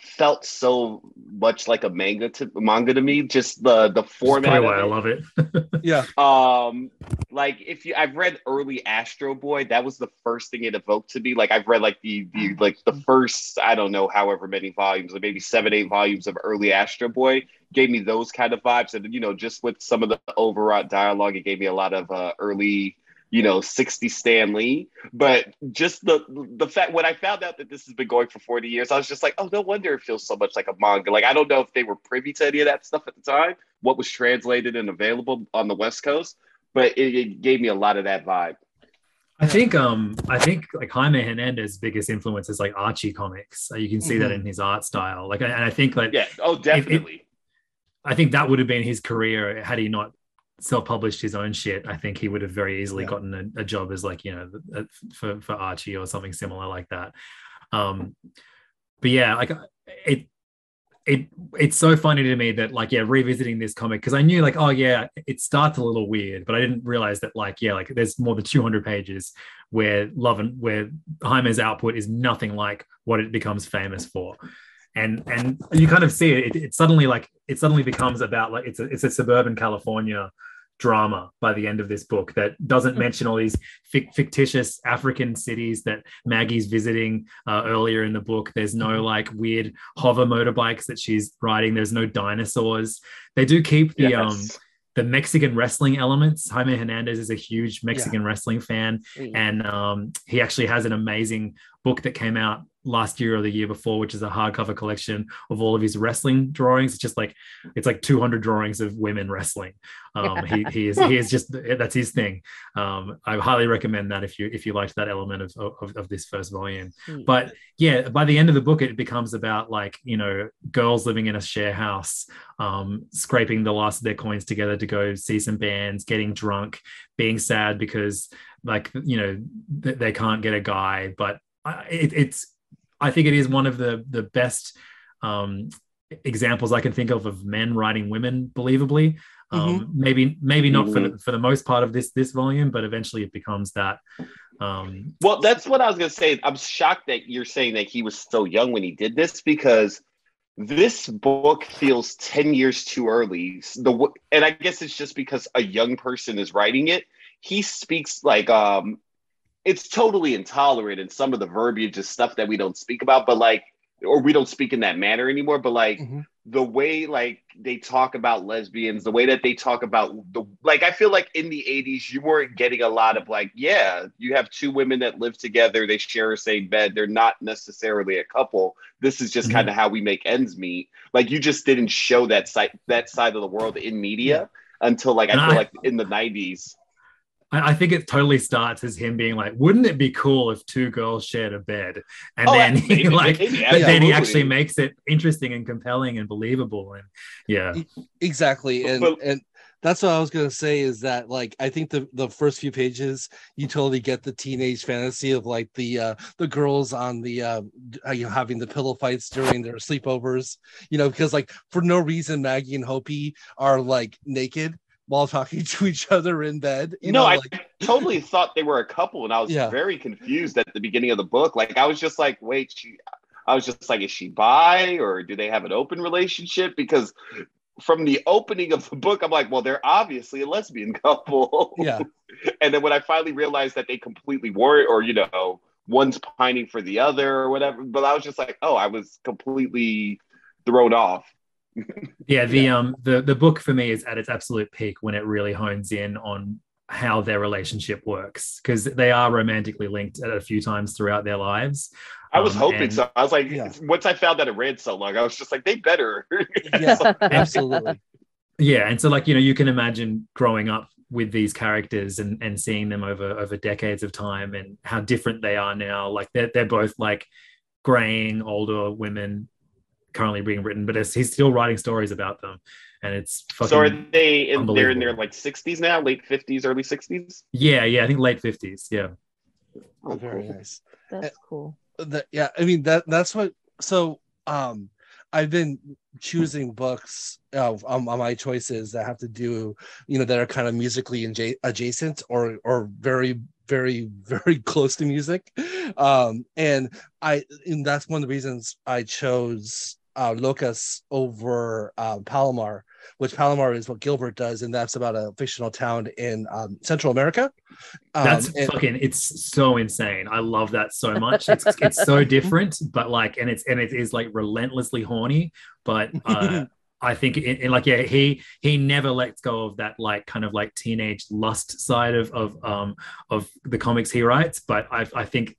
felt so much like a manga to manga to me. Just the the format. why I love it. yeah. Um, like if you, I've read early Astro Boy. That was the first thing it evoked to me. Like I've read like the the like the first I don't know however many volumes, like maybe seven eight volumes of early Astro Boy. Gave me those kind of vibes, and you know, just with some of the overwrought dialogue, it gave me a lot of uh, early you know 60 Stan Lee. But just the the fact when I found out that this has been going for 40 years, I was just like, oh, no wonder it feels so much like a manga. Like I don't know if they were privy to any of that stuff at the time, what was translated and available on the West Coast, but it, it gave me a lot of that vibe. I think um I think like Jaime Hernandez's biggest influence is like Archie comics. Uh, you can see mm-hmm. that in his art style. Like and I think like yeah, oh definitely. It, it, I think that would have been his career had he not self-published his own shit, I think he would have very easily yeah. gotten a, a, job as like you know for for Archie or something similar like that. Um, but yeah, like it it it's so funny to me that like yeah revisiting this comic because i knew like oh yeah it starts a little weird but i didn't realize that like yeah like there's more than 200 pages where love and where Jaime's output is nothing like what it becomes famous for and and you kind of see it, it, it suddenly like it suddenly becomes about like it's a it's a suburban California drama by the end of this book that doesn't mm-hmm. mention all these fictitious African cities that Maggie's visiting uh, earlier in the book. There's no mm-hmm. like weird hover motorbikes that she's riding. There's no dinosaurs. They do keep the um, yes. um the Mexican wrestling elements. Jaime Hernandez is a huge Mexican yeah. wrestling fan, and um, he actually has an amazing book that came out last year or the year before, which is a hardcover collection of all of his wrestling drawings. It's just like it's like 200 drawings of women wrestling. Um, he, he is he is just that's his thing. Um, I highly recommend that if you if you liked that element of, of, of this first volume. Mm. But yeah, by the end of the book, it becomes about like you know girls living in a share house, um, scraping the last of their coins together to go see some bands, getting drunk, being sad because like you know th- they can't get a guy, but it, it's I think it is one of the the best um, examples I can think of of men writing women believably. Um, mm-hmm. Maybe maybe not mm-hmm. for the, for the most part of this this volume, but eventually it becomes that. Um, well, that's what I was gonna say. I'm shocked that you're saying that he was so young when he did this because this book feels 10 years too early the and i guess it's just because a young person is writing it he speaks like um it's totally intolerant and some of the verbiage is stuff that we don't speak about, but like, or we don't speak in that manner anymore. But like mm-hmm. the way like they talk about lesbians, the way that they talk about the like, I feel like in the 80s, you weren't getting a lot of like, yeah, you have two women that live together, they share a same bed, they're not necessarily a couple. This is just mm-hmm. kind of how we make ends meet. Like you just didn't show that side that side of the world in media until like I feel like in the 90s I, I think it totally starts as him being like, "Wouldn't it be cool if two girls shared a bed?" And Oh, then maybe, he like, maybe, but then he actually makes it interesting and compelling and believable. And yeah, exactly and But- and that's what i was going to say is that like i think the the first few pages you totally get the teenage fantasy of like the uh the girls on the uh uh, you know having the pillow fights during their sleepovers you know because like for no reason maggie and hopey are like naked while talking to each other in bed you no, know I like totally thought they were a couple, and I was Yeah. very confused at the beginning of the book. Like, I was just like, wait, she, I was just like, is she bi or do they have an open relationship? Because from the opening of the book, I'm like, well, they're obviously a lesbian couple. yeah and then when I finally realized that they completely weren't, or you know, one's pining for the other or whatever, but I was just like, oh, I was completely thrown off. Yeah. The um the the book for me is at its absolute peak when it really hones in on how their relationship works because they are romantically linked at a few times throughout their lives. I was Um, hoping and- so. I was like, Yeah. once I found that it read so long, I was just like, they better. yeah absolutely yeah and so like you know you can imagine growing up with these characters and and seeing them over over decades of time and how different they are now like they're, they're both like graying older women currently being written but it's, he's still writing stories about them and it's fucking so are they in they're in their like 60s now, late 50s, early 60s? yeah yeah i think late 50s yeah Oh, very cool. nice That's cool. that yeah i mean that that's what so um i've been choosing books uh, on, on my choices that have to do you know that are kind of musically adja- adjacent or or very very very close to music um and i and that's one of the reasons i chose uh locas over uh, palomar which palomar is what gilbert does and that's about a fictional town in um, central america. Um, that's and- fucking it's so insane. I love that so much. It's it's so different but like and it's and it is like relentlessly horny but uh I think in, in like yeah he he never lets go of that like kind of like teenage lust side of of um of the comics he writes but I I think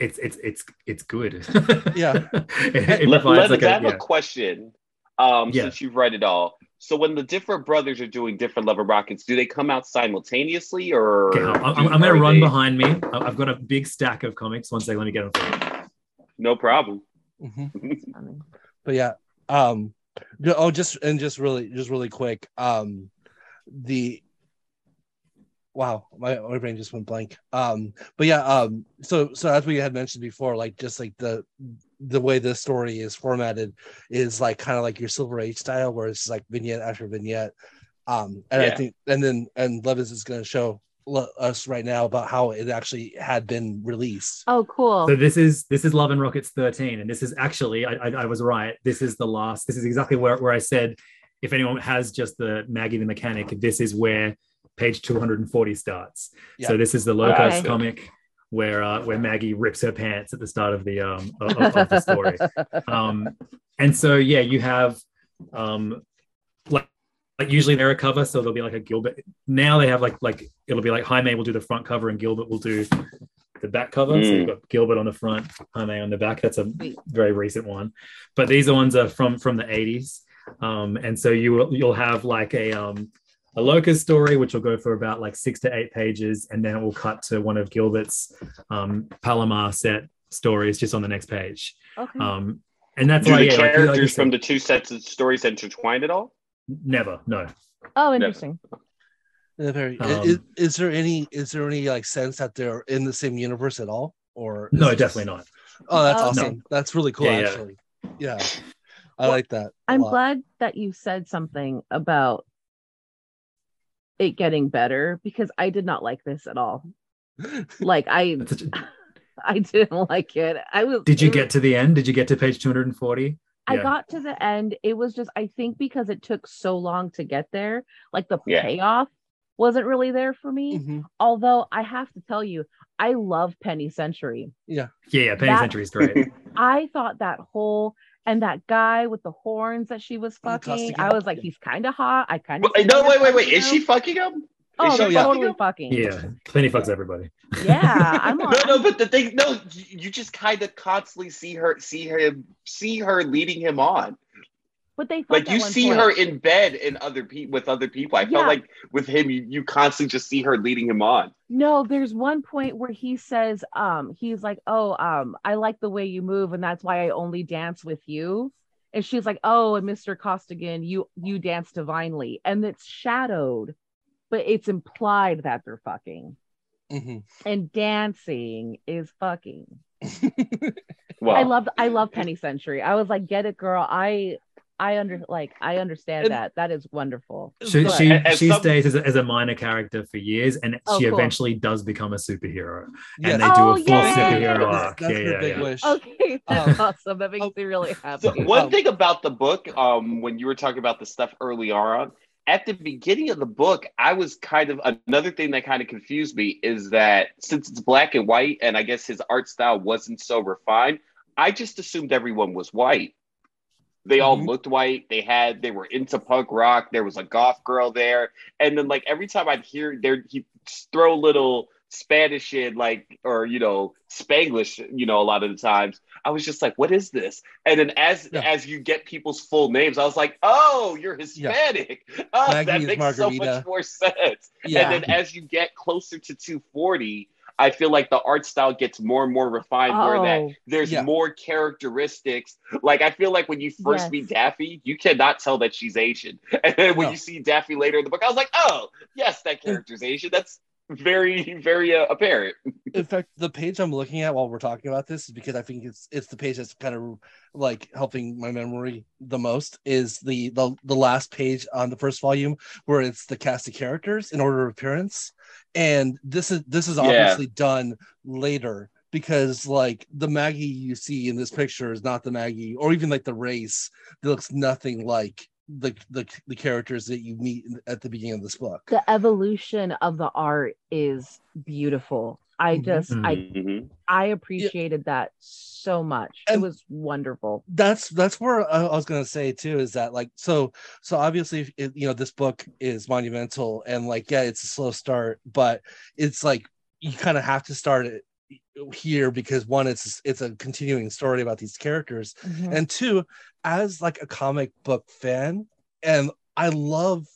it's it's it's it's good Yeah. it, it Let, provides like I a, have yeah. a question. Um, Yeah. since you've read it all. So when the different brothers are doing different Love and Rockets, do they come out simultaneously or Okay, I'm, I'm, I'm gonna run they- behind me I- I've got a big stack of comics one second let me get them for you. No problem. Mhm. But yeah um oh just and just really just really quick um the wow my, my brain just went blank um but yeah um so so as we had mentioned before like just like the the way the story is formatted is like kind of like your silver age style where it's like vignette after vignette um and i think and then and levis is going to show us right now about how it actually had been released oh, cool. So this is this is Love and Rockets 13, and this is actually I, I, I was right. This is the last. This is exactly where, where I said if anyone has just the Maggie the mechanic, this is where page 240 starts. So this is the Locas Okay. comic where uh, where Maggie rips her pants at the start of the um of, of- the story. um, and so yeah, you have um like like usually they're a cover, so there'll be like a Gilbert. Now they have like like it'll be like Jaime will do the front cover and Gilbert will do the back cover. So Mm. you've got Gilbert on the front, Jaime on the back. That's a very recent one. But these ones are from from the 80s. Um, and so you will you'll have like a um a locas story which will go for about like six to eight pages and then it will cut to one of gilbert's um palomar set stories just on the next page okay. um and that's Do why the yeah, like, like characters from the two sets of stories intertwine at all? never no oh, interesting. Yeah, very. Um, is, is there any is there any like sense that they're in the same universe at all, or no it definitely not Oh, that's Oh, awesome. That's really cool, Yeah, yeah. actually. Yeah, I Well, like that. I'm lot. glad that you said something about it getting better because I did not like this at all. Like I That's such a- I didn't like it. I was did you was- get to the end did you get to page 240 I Yeah. got to the end. It was just I think because it took so long to get there, like the Yeah. payoff wasn't really there for me. Mhm. Although I have to tell you, I love Penny Century. yeah yeah penny That- century is great I thought that whole and that guy with the horns that she was fucking, I was like, he's kind of hot. I kind of no, wait, wait, wait. Is she fucking him? Oh, Is she they're oh, yeah. fucking totally him? fucking. yeah penny fucks everybody Yeah, I'm on. No, no, but the thing, no, you you just kind of constantly see her, see him, see her leading him on. But they like you see point. her in bed in other people with other people. I yeah. felt like with him, you, you constantly just see her leading him on. No, there's one point where he says, um, he's like, Oh, um, I like the way you move, and that's why I only dance with you. And she's like, Oh, and Mr. Costigan, you you dance divinely. And it's shadowed, but it's implied that they're fucking. Mm-hmm. And dancing is fucking. well, I love I love Penny Century. I was like, get it, girl. I I under like I understand and, that. That is wonderful. She but, she, she some, stays as a, as a, minor character for years, and oh, she cool. eventually does become a superhero. Yes. And they do oh, a full yay! superhero arc. That's, that's yeah, yeah, yeah. Wish. Okay, that's um, awesome. That makes me really happy. So one um, thing about the book, um, when you were talking about the stuff early on, at the beginning of the book, I was kind of another thing that kind of confused me is that since it's black and white, and I guess his art style wasn't so refined, I just assumed everyone was white they all mm-hmm. looked white. They had they were into punk rock. There was a goth girl there, and then like every time I'd hear there, he throw little Spanish in, like or you know Spanglish, you know, a lot of the times. I was just like, "What is this?" And then as yeah. as you get people's full names, I was like, "Oh, you're Hispanic. Yeah. Oh, that makes Margarita. so much more sense." Yeah. And then as you get closer to 240 I feel like the art style gets more and more refined oh, where that oh, there's yeah. more characteristics. Like I feel like when you first yes. meet Daffy, you cannot tell that she's Asian. And then when no. you see Daffy later in the book, I was like, oh, yes, that character's Asian. That's very very uh, apparent in fact the page i'm looking at while we're talking about this is because i think it's it's the page that's kind of like helping my memory the most is the the, the last page on the first volume where it's the cast of characters in order of appearance and this is this is obviously yeah. done later because like the maggie you see in this picture is not the maggie or even like the race that looks nothing like the, the the characters that you meet at the beginning of this book. The evolution of the art is beautiful. I mm-hmm. just mm-hmm. I I appreciated yeah. that so much. And it was wonderful. That's that's where I was gonna say too is that like so so obviously it, you know this book is monumental and like yeah it's a slow start but it's like you kind of have to start it here because one it's it's a continuing story about these characters mm-hmm. and two as like a comic book fan and i love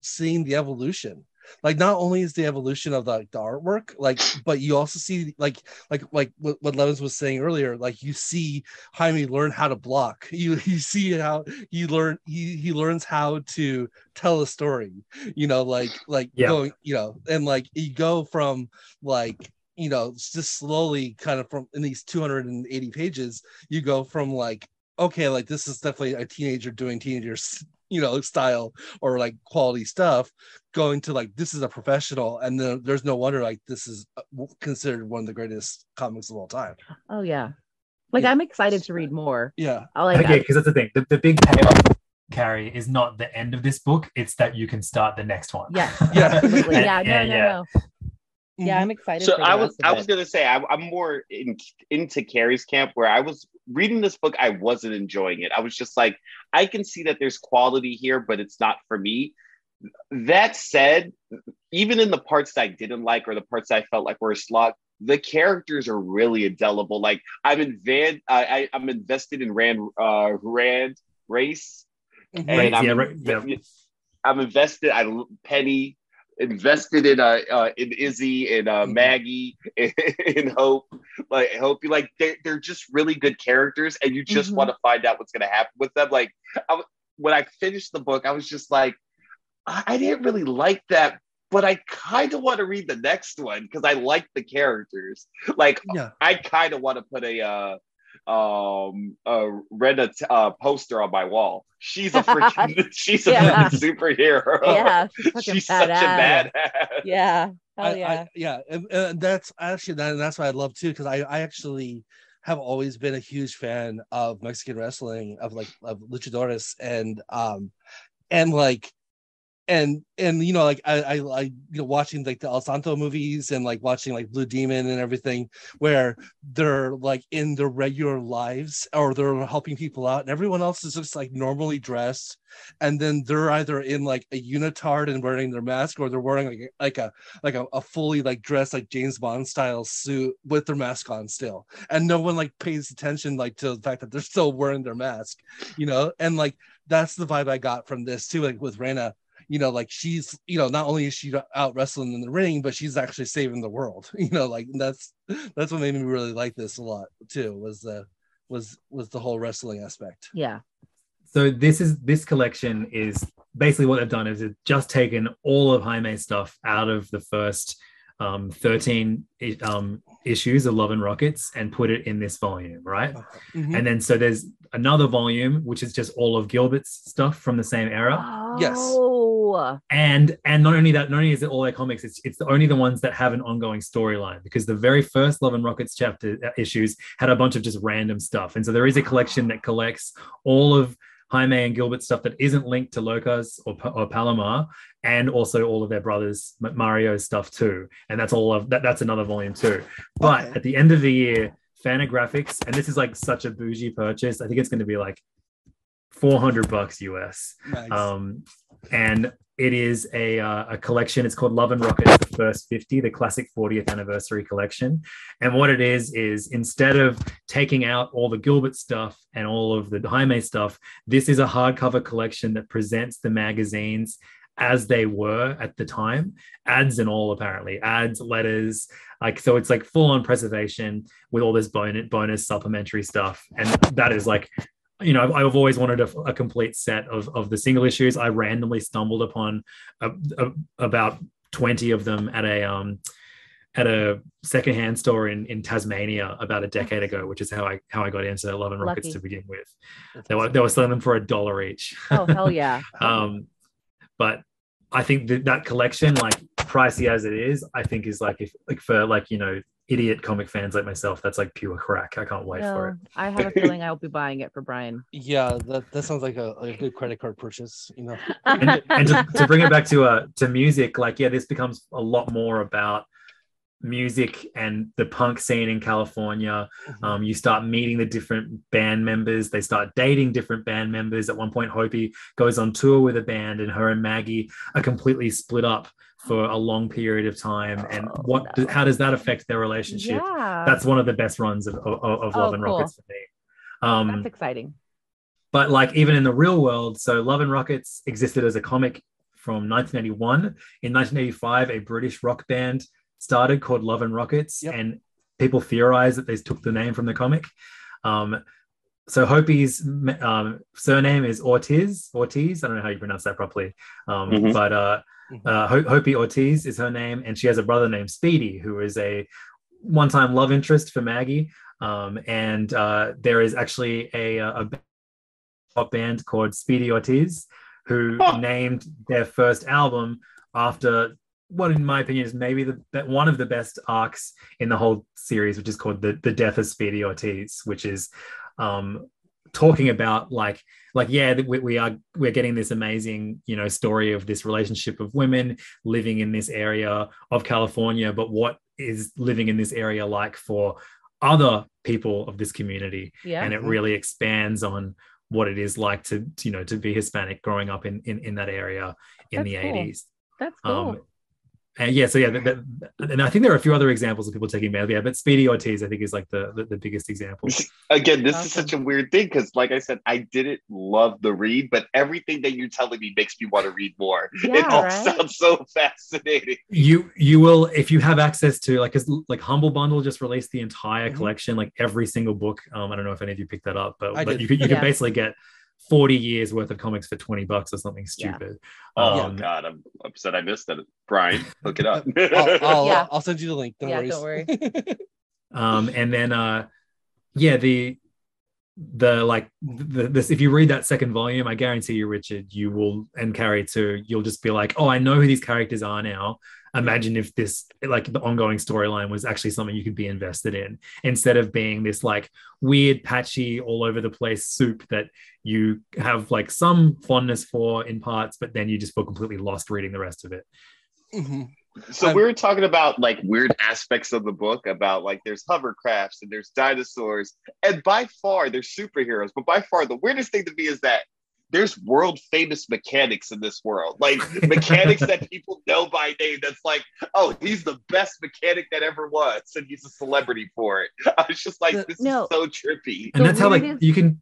seeing the evolution like not only is the evolution of the, the artwork like but you also see like like like what, what levins was saying earlier like you see jaime learn how to block you you see how he learn he, he learns how to tell a story you know like like yeah. going you know and like you go from like you know just slowly kind of from in these 280 pages you go from like okay like this is definitely a teenager doing teenagers you know style or like quality stuff going to like this is a professional and then there's no wonder like this is uh, considered one of the greatest comics of all time. Oh yeah. Like yeah. i'm excited to read more. yeah. I like okay because that's the thing. The, the big payoff carrie is not the end of this book it's that you can start the next one. Yeah yeah. absolutely. Yeah, no, yeah, no, yeah. no yeah, I'm excited. So I was I was gonna say I'm, I'm more in, into Carrie's camp where I was reading this book. I wasn't enjoying it. I was just like, I can see that there's quality here, but it's not for me. That said, even in the parts that I didn't like or the parts that I felt like were a slog, the characters are really indelible. Like I'm in Van, I, I am invested in Rand uh, Rand Race, mm-hmm. and I'm, yeah, right, yeah. I'm invested. I Penny invested in uh, uh in Izzy and uh mm-hmm. Maggie in Hope like Hope you like they're, they're just really good characters and you just mm-hmm. want to find out what's gonna happen with them like I, when I finished the book I was just like I didn't really like that but I kind of want to read the next one because I like the characters like yeah. I kind of want to put a uh um uh Rena uh, poster on my wall. She's a freaking she's a yeah. superhero. Yeah, she's, she's such a badass. Yeah. Hell yeah. I, I, yeah, and, and, that's actually that, and that's what I love too because I I actually have always been a huge fan of Mexican wrestling of like of luchadores and um and like and and you know like I, I you know watching like the El Santo movies and like watching like Blue Demon and everything where they're like in their regular lives or they're helping people out and everyone else is just like normally dressed and then they're either in like a unitard and wearing their mask or they're wearing like like a like a, a fully like dressed like James Bond style suit with their mask on still. And no one like pays attention like to the fact that they're still wearing their mask you know? And like that's the vibe I got from this too like with Rena you know, like she's, you know, not only is she out wrestling in the ring, but she's actually saving the world. You know, like that's that's what made me really like this a lot too. Was the was was the whole wrestling aspect. Yeah. So this is this collection is basically what they've done is it's just taken all of Jaime stuff out of the first um, 13 um, issues of Love and Rockets and put it in this volume, right? Mm-hmm. And then so there's another volume which is just all of Gilbert's stuff from the same era. Oh. Yes. And and not only that, not only is it all their comics, it's it's only the ones that have an ongoing storyline because the very first Love and Rockets chapter uh, issues had a bunch of just random stuff. And so there is a collection that collects all of Jaime and Gilbert stuff that isn't linked to Locas or, or Palomar, and also all of their brothers Mario's stuff too. And that's all of that. That's another volume too. But okay. at the end of the year, Fantagraphics, and this is like such a bougie purchase. I think it's going to be like 400 bucks US. Nice. Um, and it is a, uh, a collection. It's called Love and Rockets, the first 50, the classic 40th anniversary collection. And what it is, is instead of taking out all the Gilbert stuff and all of the Jaime stuff, this is a hardcover collection that presents the magazines as they were at the time ads and all apparently ads letters like so it's like full on preservation with all this bonus bonus supplementary stuff and that is like you know, I've, I've always wanted a, a, complete set of, of the single issues. I randomly stumbled upon a, a, about 20 of them at a, um, at a secondhand store in, in Tasmania about a decade ago, which is how I how I got into Love and Rockets Lucky. to begin with. they were they were selling them for a dollar each. Oh hell yeah! um, but I think that that collection, like pricey as it is, I think is like if like for like you know idiot comic fans like myself, that's like pure crack. I can't wait no, for it. I have a feeling I'll be buying it for Brian. Yeah, that, that sounds like a, like a good credit card purchase, you know. and, and to, to, bring it back to uh to music, like yeah, this becomes a lot more about music and the punk scene in California. Mm-hmm. Um, you start meeting the different band members. They start dating different band members. At one point, Hopey goes on tour with a band, and her and Maggie are completely split up for a long period of time and oh, what no. how does that affect their relationship yeah. that's one of the best runs of, of, of love oh, and cool. rockets for me um that's exciting but like even in the real world so love and rockets existed as a comic from 1981 in 1985 a british rock band started called love and rockets yep. and people theorize that they took the name from the comic um so Hopey's um, surname is Ortiz. Ortiz. I don't know how you pronounce that properly, um, mm-hmm. but uh, Mm-hmm. Uh, Hopey Ortiz is her name, and she has a brother named Speedy, who is a one-time love interest for Maggie. Um, and uh, there is actually a, a pop band called Speedy Ortiz, who oh. named their first album after what, in my opinion, is maybe the one of the best arcs in the whole series, which is called the the Death of Speedy Ortiz, which is um, talking about like like yeah we, we are we're getting this amazing you know story of this relationship of women living in this area of california but what is living in this area like for other people of this community yeah. and it really expands on what it is like to you know to be hispanic growing up in in, in that area in That's the cool. 80s That's cool. Um, and yeah, so yeah, that, that, and I think there are a few other examples of people taking mail. Yeah, but Speedy Ortiz, I think, is like the the, the biggest example. Again, this awesome. is such a weird thing because, like I said, I didn't love the read, but everything that you're telling me makes me want to read more. Yeah, it all right? sounds so fascinating. You you will if you have access to like like Humble Bundle just released the entire mm-hmm. collection, like every single book. Um, I don't know if any of you picked that up, but, but you could you yeah. could basically get 40 years worth of comics for 20 bucks or something stupid. Yeah. Oh um, god, I'm upset I missed it. Brian, look it up. I'll, I'll, yeah. I'll, send you the link. Don't yeah, worry. Don't worry. um, and then uh yeah, the the like the, this if you read that second volume i guarantee you richard you will and carrie too you'll just be like oh i know who these characters are now imagine if this like the ongoing storyline was actually something you could be invested in instead of being this like weird patchy all over the place soup that you have like some fondness for in parts but then you just feel completely lost reading the rest of it mm-hmm. So we were talking about like weird aspects of the book about like there's hovercrafts and there's dinosaurs, and by far there's superheroes. But by far the weirdest thing to me is that there's world famous mechanics in this world, like mechanics that people know by name. That's like, oh, he's the best mechanic that ever was, and he's a celebrity for it. I was just like, this no. is so trippy. And that's how like you can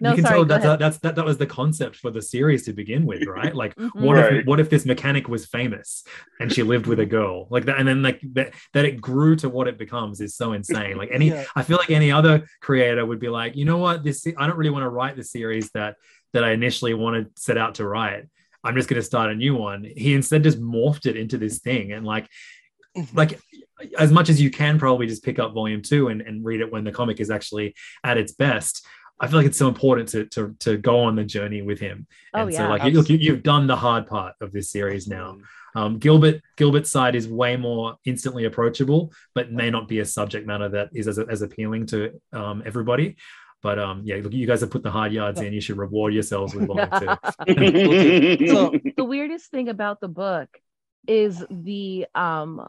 no, you can sorry, tell that's, that's that, that was the concept for the series to begin with, right? Like, mm-hmm. what right. if what if this mechanic was famous and she lived with a girl like that, and then like that, that it grew to what it becomes is so insane. Like any, yeah. I feel like any other creator would be like, you know what, this I don't really want to write the series that that I initially wanted to set out to write. I'm just going to start a new one. He instead just morphed it into this thing, and like, mm-hmm. like as much as you can probably just pick up volume two and, and read it when the comic is actually at its best I feel like it's so important to to to go on the journey with him. Oh, and yeah, so like you, look, you, have done the hard part of this series now. Um, Gilbert Gilbert's side is way more instantly approachable, but may not be a subject matter that is as, as appealing to um, everybody. But um, yeah, look, you guys have put the hard yards in. You should reward yourselves with volume too. so the weirdest thing about the book is the um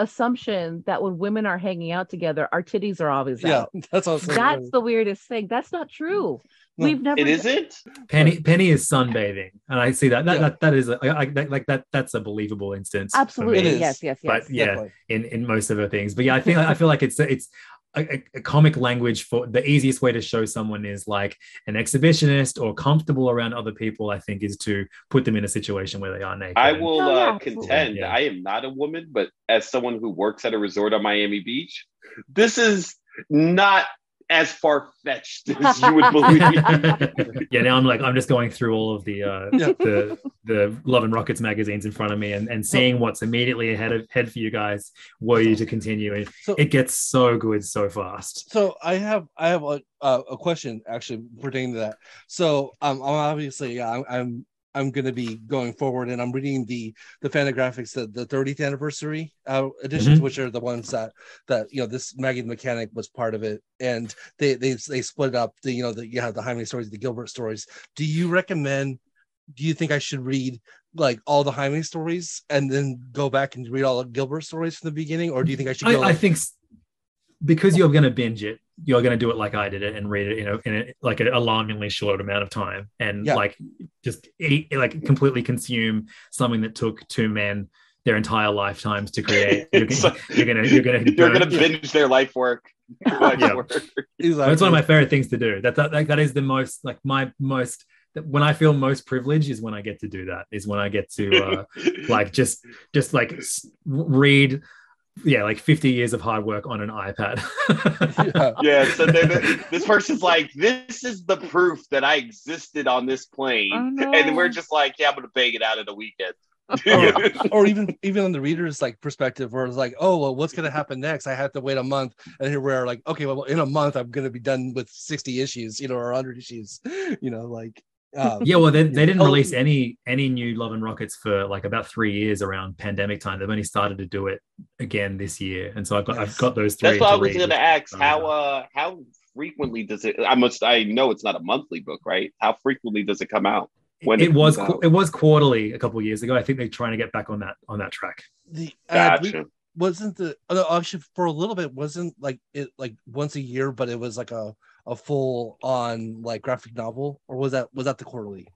assumption that when women are hanging out together, our titties are always yeah, out. that's also that's the weirdest thing. That's not true. No, We've never. It isn't. Penny Penny is sunbathing, and I see that. That yeah. that, that is a, I, I, like that. That's a believable instance. Absolutely. Yes. Yes. Yes. But yeah, in in most of her things. But yeah, I think I feel like it's it's a, a, comic language for the easiest way to show someone is like an exhibitionist or comfortable around other people i think is to put them in a situation where they are naked i will oh, uh, contend yeah. i am not a woman but as someone who works at a resort on miami beach this is not as far fetched as you would believe. yeah, now I'm like I'm just going through all of the uh, yeah. the the Love and Rockets magazines in front of me and, and seeing what's immediately ahead of head for you guys. Were you to continue, and so, it gets so good so fast. So I have I have a uh, a question actually pertaining to that. So um, I'm obviously yeah, I'm, I'm I'm going to be going forward, and I'm reading the the Fantagraphics, the, the 30th anniversary uh, editions, mm-hmm. which are the ones that that you know this Maggie the Mechanic was part of it, and they they they split up the you know the you have the Jaime stories, the Gilbert stories. Do you recommend? Do you think I should read like all the Jaime stories and then go back and read all the Gilbert stories from the beginning, or do you think I should? I, like- I think because you're going to binge it you're going to do it like I did it and read it, you know, in a, like an alarmingly short amount of time, and yeah. like just eat, like completely consume something that took two men their entire lifetimes to create. You're, gonna, you're gonna, you're gonna, you're gonna binge their life work. Life yeah. work. Exactly. That's one of my favorite things to do. That, that that is the most like my most when I feel most privileged is when I get to do that. Is when I get to uh, like just just like read yeah, like 50 years of hard work on an iPad. yeah. yeah. So this person's like, this is the proof that I existed on this plane. Oh, no. And we're just like, yeah, I'm going to bang it out in a weekend. or, or, even even on the reader's like perspective where it's like oh well what's going to happen next i have to wait a month and here we're like okay well in a month i'm going to be done with 60 issues you know or 100 issues you know like um, yeah, well, they, they didn't release any any new Love and Rockets for like about three years around pandemic time. They've only started to do it again this year, and so I've got yes. I've got those three. That's what I was going to ask. How uh how frequently does it? I must I know it's not a monthly book, right? How frequently does it come out? When it, it was out? it was quarterly a couple years ago. I think they're trying to get back on that on that track. The uh, wasn't the uh, actually for a little bit wasn't like it like once a year, but it was like a a full on like graphic novel, or was that was that the quarterly?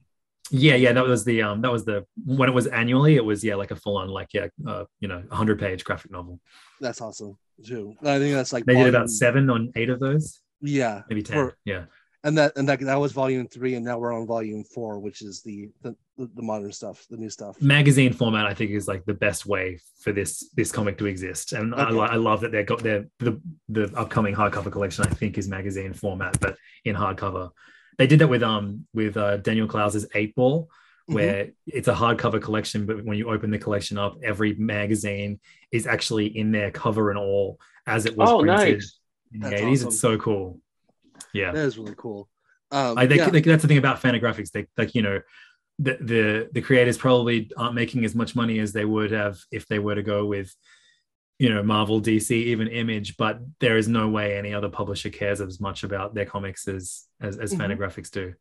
Yeah, yeah, that was the um that was the when it was annually, it was yeah like a full on like yeah uh, you know a hundred page graphic novel. That's awesome too. I think that's like they volume... did about seven on eight of those. Yeah, maybe ten. Yeah, and that and that that was volume three, and now we're on volume four, which is the the, the modern stuff, the new stuff. Magazine format, I think, is like the best way for this this comic to exist, and okay. I, I love that they got their the the upcoming hardcover collection. I think is magazine format, but in hardcover. They did that with um with uh, Daniel Clowes's Eightball, mm-hmm. where mm-hmm. it's a hardcover collection, but when you open the collection up, every magazine is actually in there, cover and all, as it was oh, printed nice. in the That's 80s. Awesome. It's so cool. Yeah, that is really cool. Um, I think yeah. like, that's the thing about Fantagraphics. They like you know the, the the creators probably aren't making as much money as they would have if they were to go with you know Marvel, DC, even Image, but there is no way any other publisher cares as much about their comics as as, as mm-hmm. Fantagraphics do.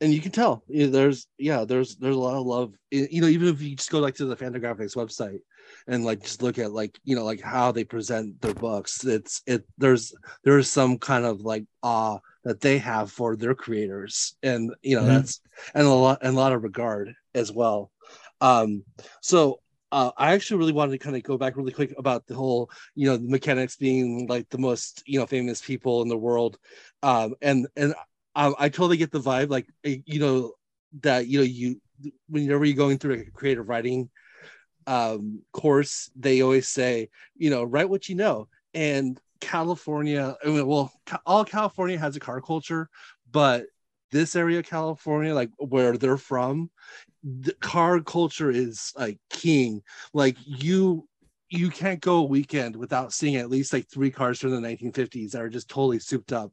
And you can tell there's yeah there's there's a lot of love you know even if you just go like to the Fantagraphics website and like just look at like you know like how they present their books. It's it there's there's some kind of like awe that they have for their creators and you know mm-hmm. that's and a lot and a lot of regard as well. Um so uh, I actually really wanted to kind of go back really quick about the whole, you know, the mechanics being like the most, you know, famous people in the world, um, and and I, I totally get the vibe, like you know, that you know you whenever you're going through a creative writing um, course, they always say, you know, write what you know, and California, I mean, well, all California has a car culture, but this area of California, like where they're from, the car culture is like king. Like you you can't go a weekend without seeing at least like three cars from the 1950s that are just totally souped up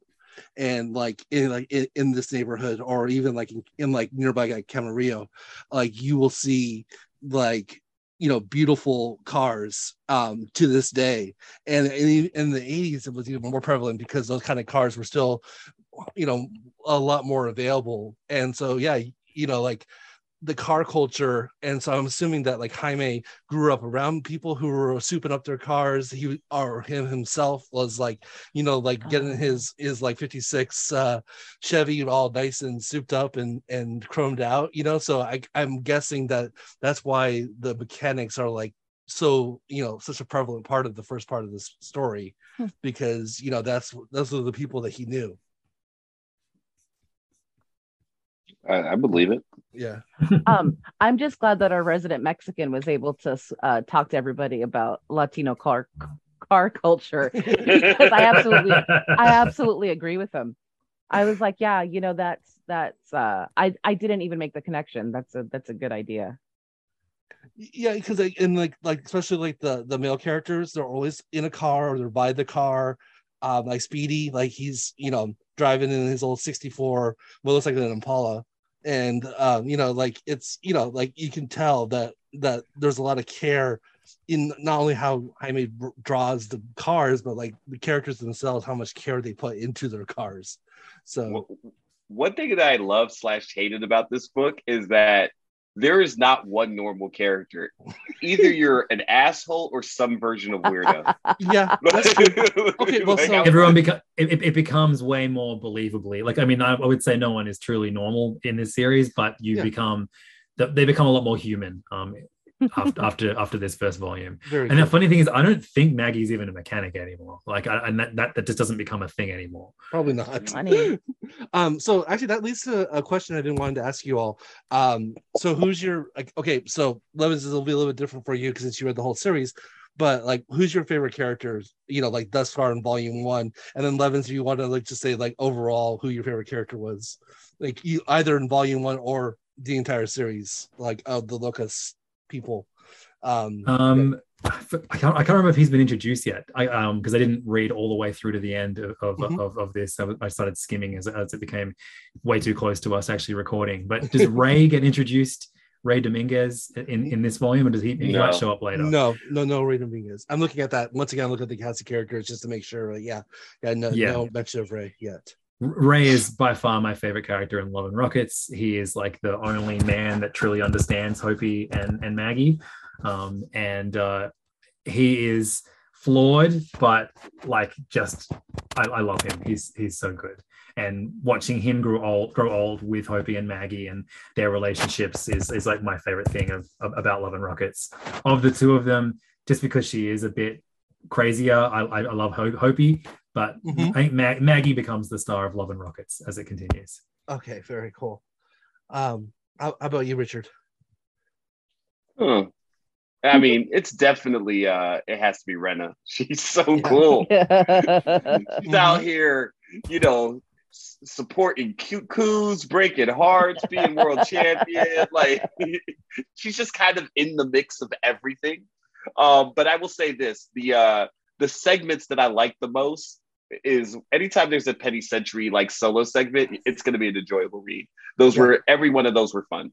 and like in like in, in this neighborhood or even like in, in like nearby like Camarillo, like you will see like you know beautiful cars um to this day. And in, the 80s it was even more prevalent because those kind of cars were still you know a lot more available. And so yeah you know like the car culture and so i'm assuming that like jaime grew up around people who were souping up their cars he or him himself was like you know like getting oh. his his like 56 uh chevy all nice and souped up and and chromed out you know so i i'm guessing that that's why the mechanics are like so you know such a prevalent part of the first part of this story hmm. because you know that's those are the people that he knew I, I believe it. Yeah. um, I'm just glad that our resident Mexican was able to uh, talk to everybody about Latino car car culture because I absolutely I absolutely agree with him. I was like, yeah, you know, that's that's uh I I didn't even make the connection. That's a that's a good idea. Yeah, because like in like like especially like the the male characters, they're always in a car or they're by the car. Um, like Speedy, like he's you know driving in his old '64, what looks like an Impala, and um, you know like it's you know like you can tell that that there's a lot of care in not only how Jaime draws the cars, but like the characters themselves, how much care they put into their cars. So, one thing that I love slash hated about this book is that there is not one normal character. Either you're an asshole or some version of weirdo. yeah. okay. Well, so everyone becomes it, it, becomes way more believably. Like, I mean, I, I, would say no one is truly normal in this series, but you yeah. become they become a lot more human. Um, after, after after this first volume. Very and cool. the funny thing is, I don't think Maggie's even a mechanic anymore. Like, I, and that, that that just doesn't become a thing anymore. Probably not. um. So actually, that leads to a question I didn't want to ask you all. Um. So who's your like? Okay. So Levins will be a little bit different for you because since you read the whole series. But like, who's your favorite character? You know, like thus far in volume one, and then Levins, if you want to like just say like overall who your favorite character was, like you either in volume one or the entire series, like of the Locas people. Um, um I can't, I can't remember if he's been introduced yet. I um because I didn't read all the way through to the end of of, mm-hmm. of, of, this. I, started skimming as, as it became way too close to us actually recording. But does Ray get introduced? Ray Dominguez in, in this volume, or does he, he no. might show up later? No, no, no, Ray Dominguez. I'm looking at that once again. Look at the cast of characters just to make sure. Yeah, yeah, no, yeah. no mention of Ray yet. Ray is by far my favorite character in Love and Rockets. He is like the only man that truly understands Hopey and and Maggie, um, and uh, he is flawed, but like just I, I, love him. He's he's so good, and watching him grow old grow old with Hopey and Maggie and their relationships is is like my favorite thing of, of about Love and Rockets. Of the two of them, just because she is a bit crazier, I, I, I love Hopey, but mm-hmm. I think Mag- Maggie becomes the star of Love and Rockets as it continues. Okay, very cool. Um, how, how about you, Richard? Hmm. I mean, it's definitely uh it has to be Rena. She's so yeah. cool. She's mm-hmm. out here, you know, supporting cute coups, breaking hearts, being world champion. Like she's just kind of in the mix of everything. Um, but I will say this: the uh the segments that I like the most is anytime there's a Penny Century like solo segment, it's going to be an enjoyable read. Those yeah. were every one of those were fun.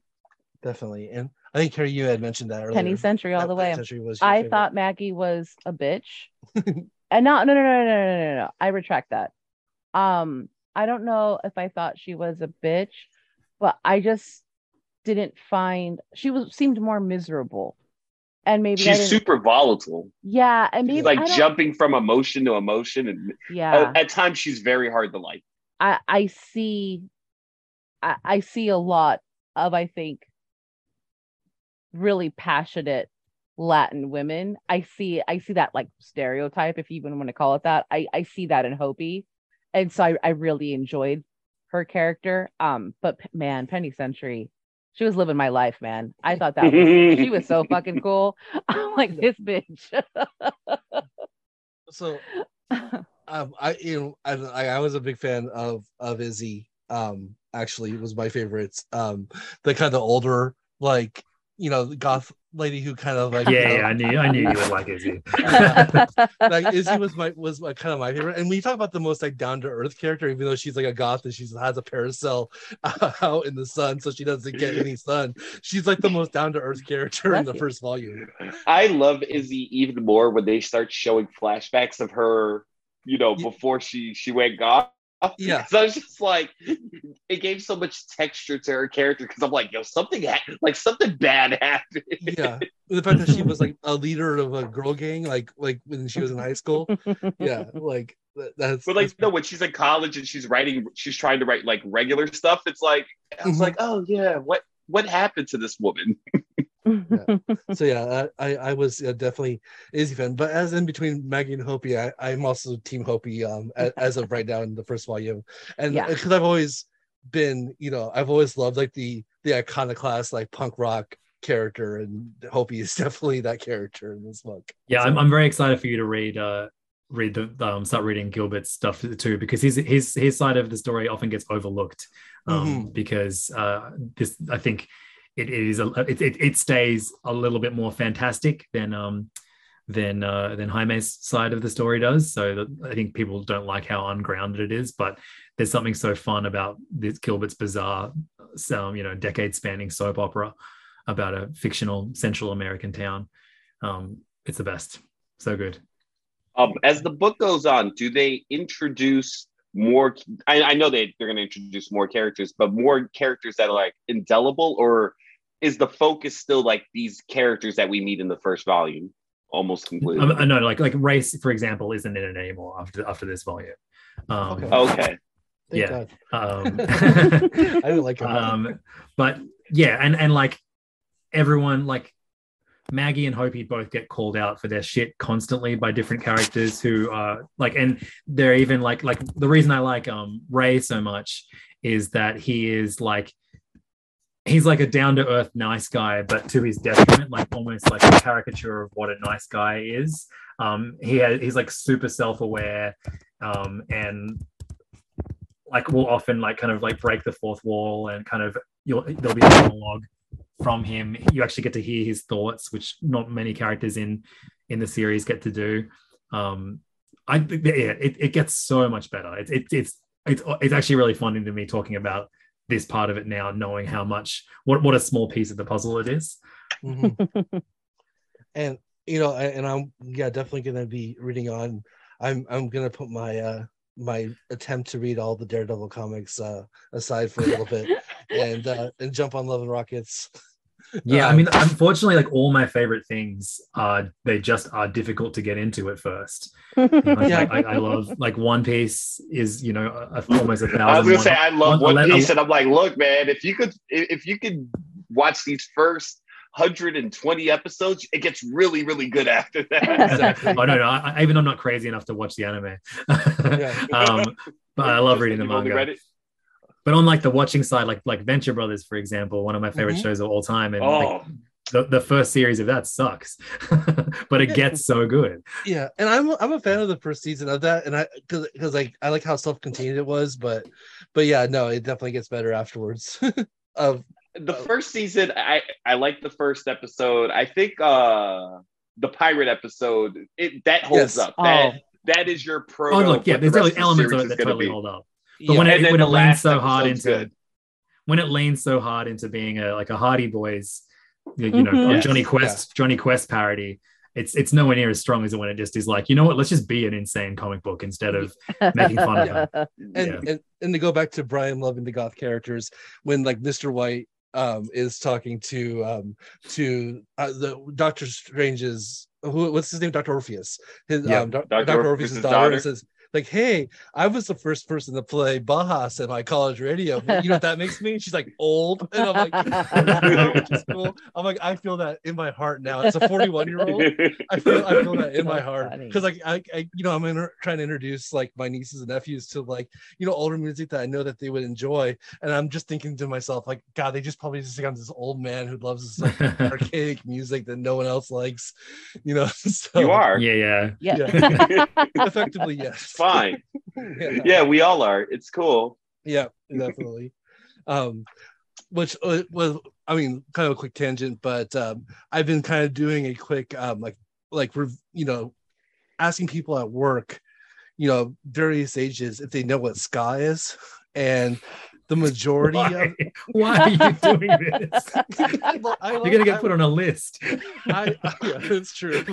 Definitely, and I think Carrie, you had mentioned that earlier. Penny Century all that the way. I favorite. thought Maggie was a bitch, and not no no no no no no no. I retract that. Um, I don't know if I thought she was a bitch, but I just didn't find she was seemed more miserable and maybe she's super volatile. Yeah, and maybe she's like jumping from emotion to emotion, and yeah, at, at, times she's very hard to like. I I see, I, I see a lot of I think really passionate Latin women. I see I see that like stereotype, if you even want to call it that. I I see that in Hopey, and so I I really enjoyed her character. Um, but man, Penny Century she was living my life, man. I thought that was, she was so fucking cool. I'm like this bitch. so, um, I you know I, I was a big fan of of Izzy. Um, actually, was my favorites. Um, the kind of older like you know the goth lady who kind of like yeah, yeah I knew I knew you would like Izzy. like Izzy was my was my kind of my favorite. And when you talk about the most like down to earth character, even though she's like a goth and she has a parasol out in the sun, so she doesn't get any sun. She's like the most down to earth character in the first volume. I love Izzy even more when they start showing flashbacks of her, you know, before she she went goth yeah. So I was just like, it gave so much texture to her character because I'm like, yo, something ha- like something bad happened. Yeah, the fact that she was like a leader of a girl gang, like like when she was in high school. Yeah, like that's. But like, that's... no, when she's in college and she's writing, she's trying to write like regular stuff. It's like I was mm-hmm. like, oh yeah, what what happened to this woman? Yeah. So yeah, I I was definitely Izzy fan, but as in between Maggie and Hopey, I, I'm also Team Hopey um as, as of right now in the first volume, and because yeah. I've always been you know I've always loved like the the iconoclast like punk rock character, and Hopey is definitely that character in this book. Yeah, so. I'm I'm very excited for you to read uh read the um, start reading Gilbert's stuff too because his his his side of the story often gets overlooked um, mm-hmm. because uh, this I think it is a it, it, it stays a little bit more fantastic than um than uh, than Jaime's side of the story does. So I think people don't like how ungrounded it is, but there's something so fun about this Gilbert's bizarre, um, you know, decade spanning soap opera about a fictional Central American town. Um, it's the best. So good. Um, as the book goes on, do they introduce more? I, I know they they're going to introduce more characters, but more characters that are like indelible, or is the focus still like these characters that we meet in the first volume almost completely? I know, like like race, for example, isn't in it anymore after after this volume. Um, okay. okay. yeah. Um, I don't like it. Um, but yeah, and and like everyone, like Maggie and Hopey both get called out for their shit constantly by different characters who are like, and they're even like like the reason I like um Ray so much is that he is like he's like a down to earth nice guy, but to his detriment, like almost like a caricature of what a nice guy is. Um, he has, he's like super self aware, um, and like will often like kind of like break the fourth wall and kind of you'll there'll be a monologue from him. You actually get to hear his thoughts, which not many characters in in the series get to do. Um, I yeah, it, it gets so much better. It's it, it's it's it's actually really funny to me talking about this part of it now, knowing how much what what a small piece of the puzzle it is. Mm-hmm. and you know, and I'm yeah definitely gonna be reading on. I'm I'm gonna put my uh my attempt to read all the Daredevil comics uh aside for a little bit and uh and jump on Love and Rockets. Yeah, um, I mean, unfortunately, like all my favorite things are they just are difficult to get into at first. You know, yeah, I, I, love like One Piece is you know a, almost a thousand. I was gonna say I love One, One Piece, and I'm like, look, man, if you could if you could watch these first 120 episodes, it gets really, really good after that. exactly. oh no, no, I, even I'm not crazy enough to watch the anime. um, but I love reading the manga but on like the watching side, like like Venture Brothers, for example, one of my favorite mm-hmm. shows of all time, and oh. like, the, the first series of that sucks, but it gets so good. Yeah, and I'm I'm a fan of the first season of that, and I because because like I like how self contained it was, but but yeah, no, it definitely gets better afterwards. of the first season, I I like the first episode. I think uh the pirate episode it that holds yes. up. That, oh, that is your pro. Oh look, yeah, there's definitely elements of it that totally be. hold up. But yeah, when it when it leans so hard into good. when it leans so hard into being a like a Hardy Boys, you, you know, mm-hmm. yes. Jonny Quest yeah. Jonny Quest parody, it's it's nowhere near as strong as it when it just is like, you know what, let's just be an insane comic book instead of making fun of it. And, yeah. and and to go back to Brian loving the goth characters, when like Mr. White um is talking to um to uh, the Doctor Strange's who what's his name? Dr. Orpheus. His um Dr. Dr. Orpheus's daughter, daughter says like, hey, I was the first person to play Bauhaus at my college radio. You know what that makes me? She's like old. And I'm like, which is cool. I'm like, I feel that in my heart now. As a 41 year old, I feel I feel that in my heart. Because like I, I, you know, I'm inter- trying to introduce like my nieces and nephews to like, you know, older music that I know that they would enjoy. And I'm just thinking to myself, like, God, they just probably just got this old man who loves this like archaic music that no one else likes. You know, so, you are. Yeah, yeah. Yeah. Effectively, yes fine. yeah. yeah, we all are. It's cool. Yeah, definitely. um, which uh, was, I mean, kind of a quick tangent, but um, I've been kind of doing a quick, um, like, like, you know, asking people at work, you know, various ages if they know what ska is, and the majority why? of why are you doing this I, I you're gonna get I, put on a list I, yeah it's true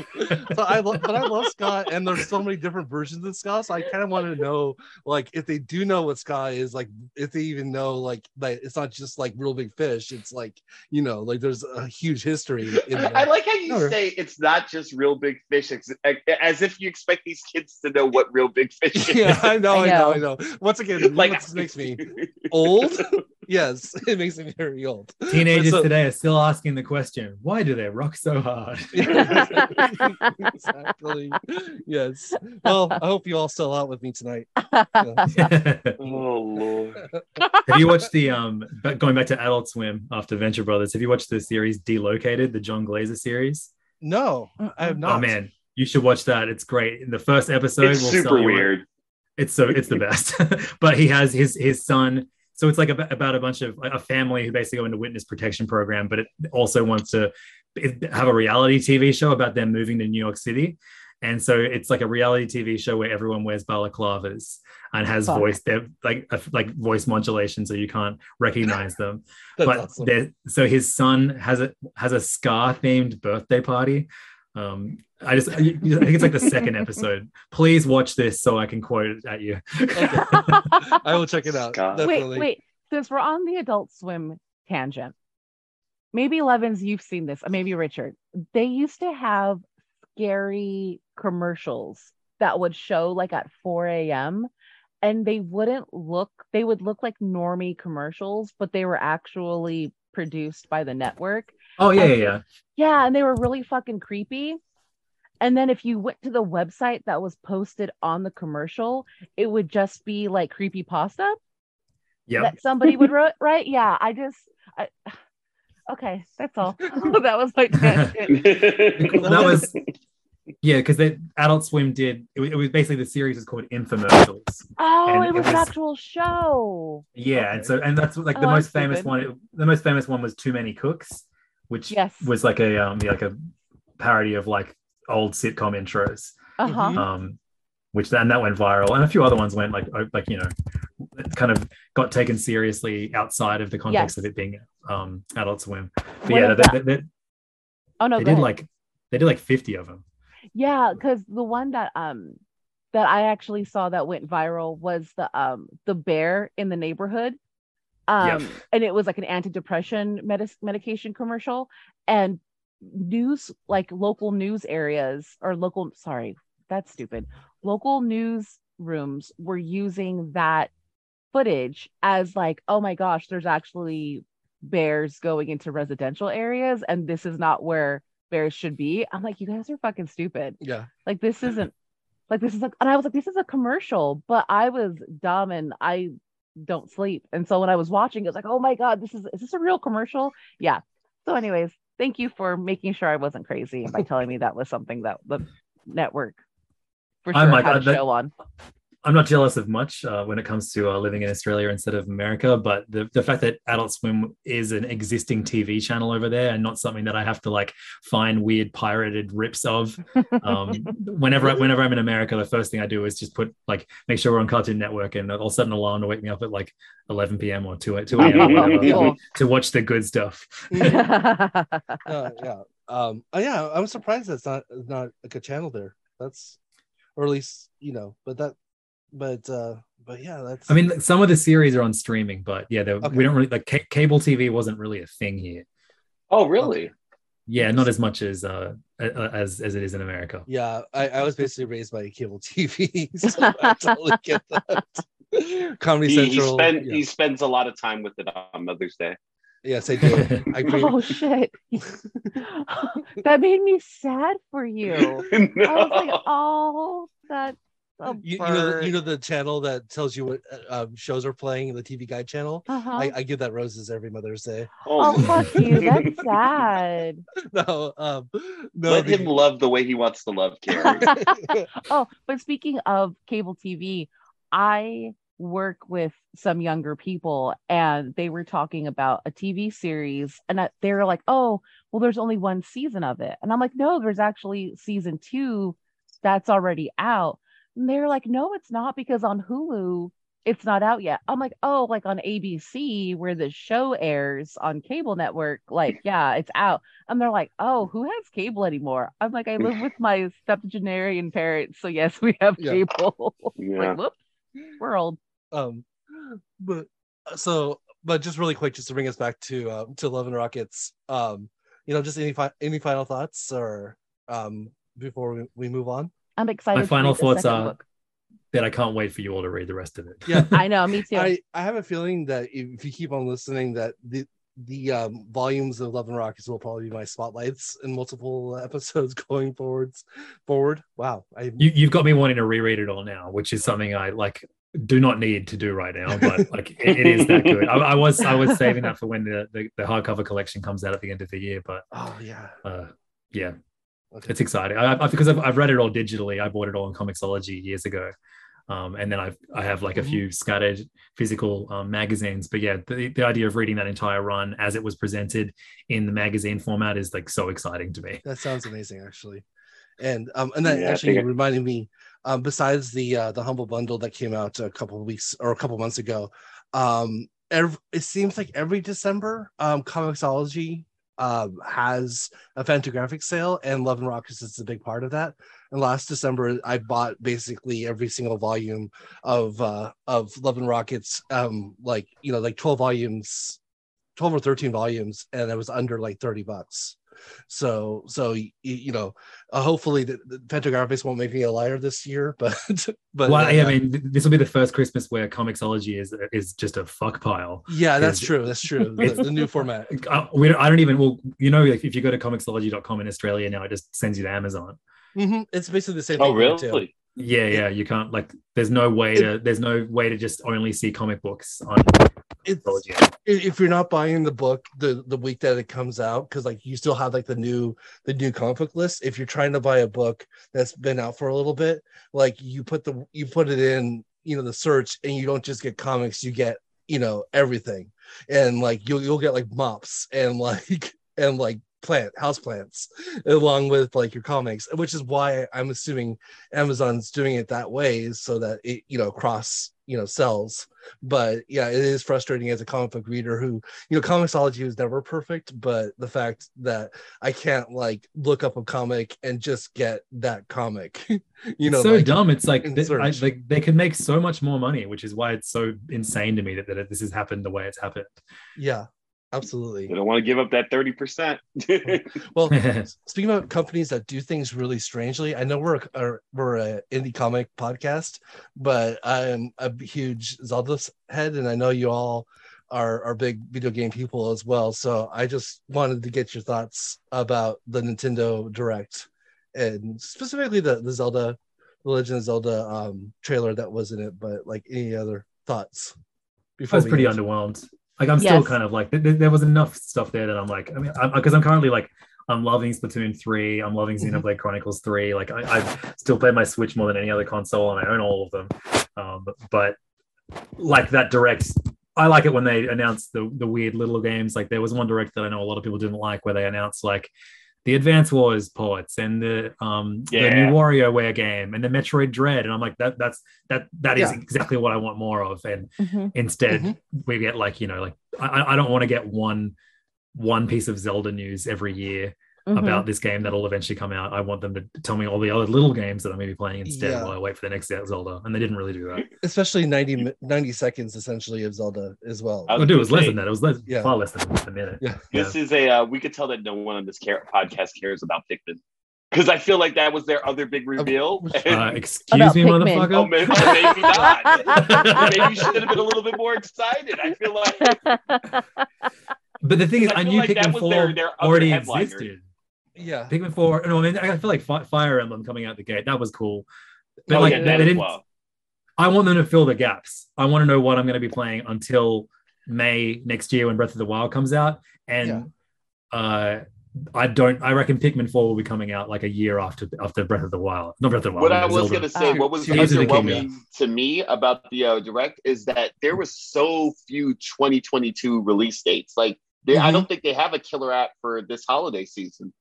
so I love but I love ska and there's so many different versions of ska so I kind of want to know like if they do know what ska is like if they even know like like it's not just like Reel Big Fish it's like you know like there's a huge history I, like how you say it's not just Reel Big Fish as if you expect these kids to know what Reel Big Fish is yeah I know I know I know, I know. once again like makes me old. yes, it makes me very old. Teenagers so, today are still asking the question, why do they rock so hard? exactly. Yes. Well, I hope you all sell out with me tonight. oh Lord. Have you watched the um going back to Adult Swim after Venture Brothers? Have you watched the series Delocated, the Jon Glaser series? No, I have not. Oh man, you should watch that. It's great. In the first episode, it's super weird. It's so it's the best. but he has his his son so it's like about a bunch of a family who basically go into witness protection program, but it also wants to have a reality TV show about them moving to New York City. And so it's like a reality TV show where everyone wears balaclavas and has Fuck. voice they're like like voice modulation, so you can't recognize them. but awesome. so his son has a has a ska themed birthday party um, I just I think it's like the second episode. Please watch this so I can quote it at you. okay. I will check it out. Wait, wait. Since we're on the Adult Swim tangent, maybe Levins, you've seen this. Maybe Richard. They used to have scary commercials that would show like at 4 a.m. and they wouldn't look. They would look like normie commercials, but they were actually produced by the network Oh yeah, yeah, yeah. Yeah, and they were really fucking creepy. And then if you went to the website that was posted on the commercial, it would just be like creepy pasta. Yeah. That somebody would write, right? Yeah. I just I, okay, that's all. that was my that was yeah, because the Adult Swim did it, it, was basically the series is called Infomercials. Oh, it was, it was, an actual show. Yeah, okay. and so and that's like the oh, most famous one. The most famous one was Too Many Cooks which yes. was like a um like a parody of like old sitcom intros. Uh-huh. Um, which then that went viral, and a few other ones went like like you know, kind of got taken seriously outside of the context yes. of it being um Adult Swim. But what yeah, they, they, they, oh no, they did ahead. like they did like fifty of them. Yeah, because the one that um that I actually saw that went viral was the um the bear in the neighborhood um, yep. and it was like an antidepressant med- medication commercial. And news like local news areas or local sorry that's stupid. Local news rooms were using that footage as like oh my gosh there's actually bears going into residential areas and this is not where bears should be. I'm like you guys are fucking stupid. Yeah. Like this isn't like this is like and i was like this is a commercial but i was dumb and i don't sleep. And so when I was watching, it was like, oh my God, this is is this a real commercial? Yeah. So, anyways, thank you for making sure I wasn't crazy by telling me that was something that the network for sure had a uh, show on. I'm not jealous of much uh, when it comes to uh, living in Australia instead of America, but the, the fact that Adult Swim is an existing TV channel over there and not something that I have to like find weird pirated rips of. Um, whenever I, whenever I'm in America, the first thing I do is just put like make sure we're on Cartoon Network, and I'll set an alarm to wake me up at like 11 p.m. or 2 2 a.m. to watch the good stuff. uh, yeah, um, uh, yeah, I'm surprised that's not not like a channel there. That's or at least you know, but that but uh but yeah that's i mean some of the series are on streaming but yeah okay. we don't really like c- cable tv wasn't really a thing here oh really okay. yeah not as much as uh as as it is in america yeah i, I was basically raised by cable tv so i totally get that comedy he, central he, spend, yeah. he spends a lot of time with it on mother's day Yes, I do. I agree. oh shit! that made me sad for you. No. I was like, oh, that you, you, know, the, you know the channel that tells you what uh, um, shows are playing, the TV Guide channel. Uh-huh. I, I, give that roses every Mother's Day. Oh, oh fuck you! That's sad. no, um, no. Let the... him love the way he wants to love Carrie. oh, but speaking of cable TV, I work with some younger people, and they were talking about a TV series, and they were like, "Oh, well, there's only one season of it," and I'm like, "No, there's actually season two that's already out." And they're like, no, it's not because on Hulu, it's not out yet. I'm like, oh, like on ABC where the show airs on cable network, like, yeah, it's out. And they're like, oh, who has cable anymore? I'm like, I live with my septuagenarian parents, so yes, we have cable. Yeah. like, whoops, world. Um, but uh, so, but just really quick, just to bring us back to um, to Love and Rockets. Um, you know, just any fi- any final thoughts or um before we, we move on? I'm excited. My final thoughts are book. that I can't wait for you all to read the rest of it. Yeah, I know. Me too. I, I have a feeling that if you keep on listening, that the the um, volumes of Love and Rockets will probably be my spotlights in multiple episodes going forwards. Forward, wow! I you, you've got me wanting to reread it all now, which is something I like do not need to do right now, but like it, it is that good. I, I, was I was saving that for when the, the, the hardcover collection comes out at the end of the year, but oh yeah, uh, yeah, Okay. It's exciting I, I, because I've, I've read it all digitally. I bought it all in Comixology years ago. Um, and then I've, I have like a few mm-hmm. scattered physical um, magazines. But yeah, the, the idea of reading that entire run as it was presented in the magazine format is like so exciting to me. That sounds amazing, actually. And um, and that yeah, actually reminded me. Um, besides the uh, the humble bundle that came out a couple of weeks or a couple months ago, um, every, it seems like every December, um, Comixology um, has a Fantagraphics sale, and Love and Rockets is a big part of that. And last December, I bought basically every single volume of uh, of Love and Rockets, um, like you know, like twelve volumes, twelve or thirteen volumes, and it was under like thirty bucks. So, so you, you know, uh, hopefully the, the Fantagraphics won't make me a liar this year, but but well, uh, I mean, this will be the first Christmas where Comixology is is just a fuck pile. Yeah, that's true. That's true. The, the new format. I, we don't, I don't even. Well, you know, like if you go to Comixology.com in Australia now, it just sends you to Amazon. Mm-hmm. It's basically the same. Oh, really? Yeah, yeah. You can't like. There's no way to. There's no way to just only see comic books on if you're not buying the book the the week that it comes out because like you still have like the new the new comic book list if you're trying to buy a book that's been out for a little bit like you put the you put it in you know the search and you don't just get comics you get you know everything. And like you'll you'll get like mops and like and like plant house plants along with like your comics which is why i'm assuming amazon's doing it that way so that it you know cross you know sells. But yeah it is frustrating as a comic book reader who you know Comixology is never perfect but the fact that i can't like look up a comic and just get that comic you know it's so like, dumb. It's like they, I, like they can make so much more money which is why it's so insane to me that, that this has happened the way it's happened. Yeah absolutely. They don't want to give up that 30% well speaking about companies that do things really strangely i know we're a, we're a indie comic podcast but i'm a huge zelda head and i know you all are, are big video game people as well. So i just wanted to get your thoughts about the nintendo direct and specifically the, the zelda the legend of zelda um, trailer that was in it but like any other thoughts before I was pretty underwhelmed like I'm still yes. kind of like there, there, was enough stuff there that I'm like I mean because I'm, I'm, currently like I'm loving Splatoon three I'm loving mm-hmm. Xenoblade Chronicles three like I, I've still played my Switch more than any other console and I own all of them Um, but like that direct, I like it when they announce the the weird little games. Like there was one direct that I know a lot of people didn't like where they announced like the Advance Wars ports and the um yeah. the new WarioWare game and the Metroid Dread, and I'm like that that's that that is yeah. exactly what I want more of. And mm-hmm. instead, mm-hmm. we get like you know like I, I don't want to get one one piece of Zelda news every year mm-hmm. about this game that'll eventually come out. I want them to tell me all the other little games that I may be playing instead yeah. while I wait for the next Zelda. And they didn't really do that. Especially 90, 90 seconds essentially of Zelda as well. Oh, dude, it was less than that. It was less, yeah. far less than a minute. Yeah. This is a, uh, we could tell that no one on this care- podcast cares about Pikmin because I feel like that was their other big reveal. Uh, excuse me, Pikmin. motherfucker. Oh, maybe, maybe not. maybe you should have been a little bit more excited. I feel like. But the thing is, I, I knew like Pikmin Four their, their already existed. Yeah, Pikmin Four. No, I mean, I feel like Fire Emblem coming out the gate that was cool. But oh, like, yeah, they didn't. Well. I want them to fill the gaps. I want to know what I'm going to be playing until May next year when Breath of the Wild comes out, and yeah. uh, I don't. I reckon Pikmin Four will be coming out like a year after after Breath of the Wild. Not Breath of the Wild. What I was going to say, what was underwhelming to me about the uh, direct is that there was so few 2022 release dates. Like, they, mm-hmm. I don't think they have a killer app for this holiday season.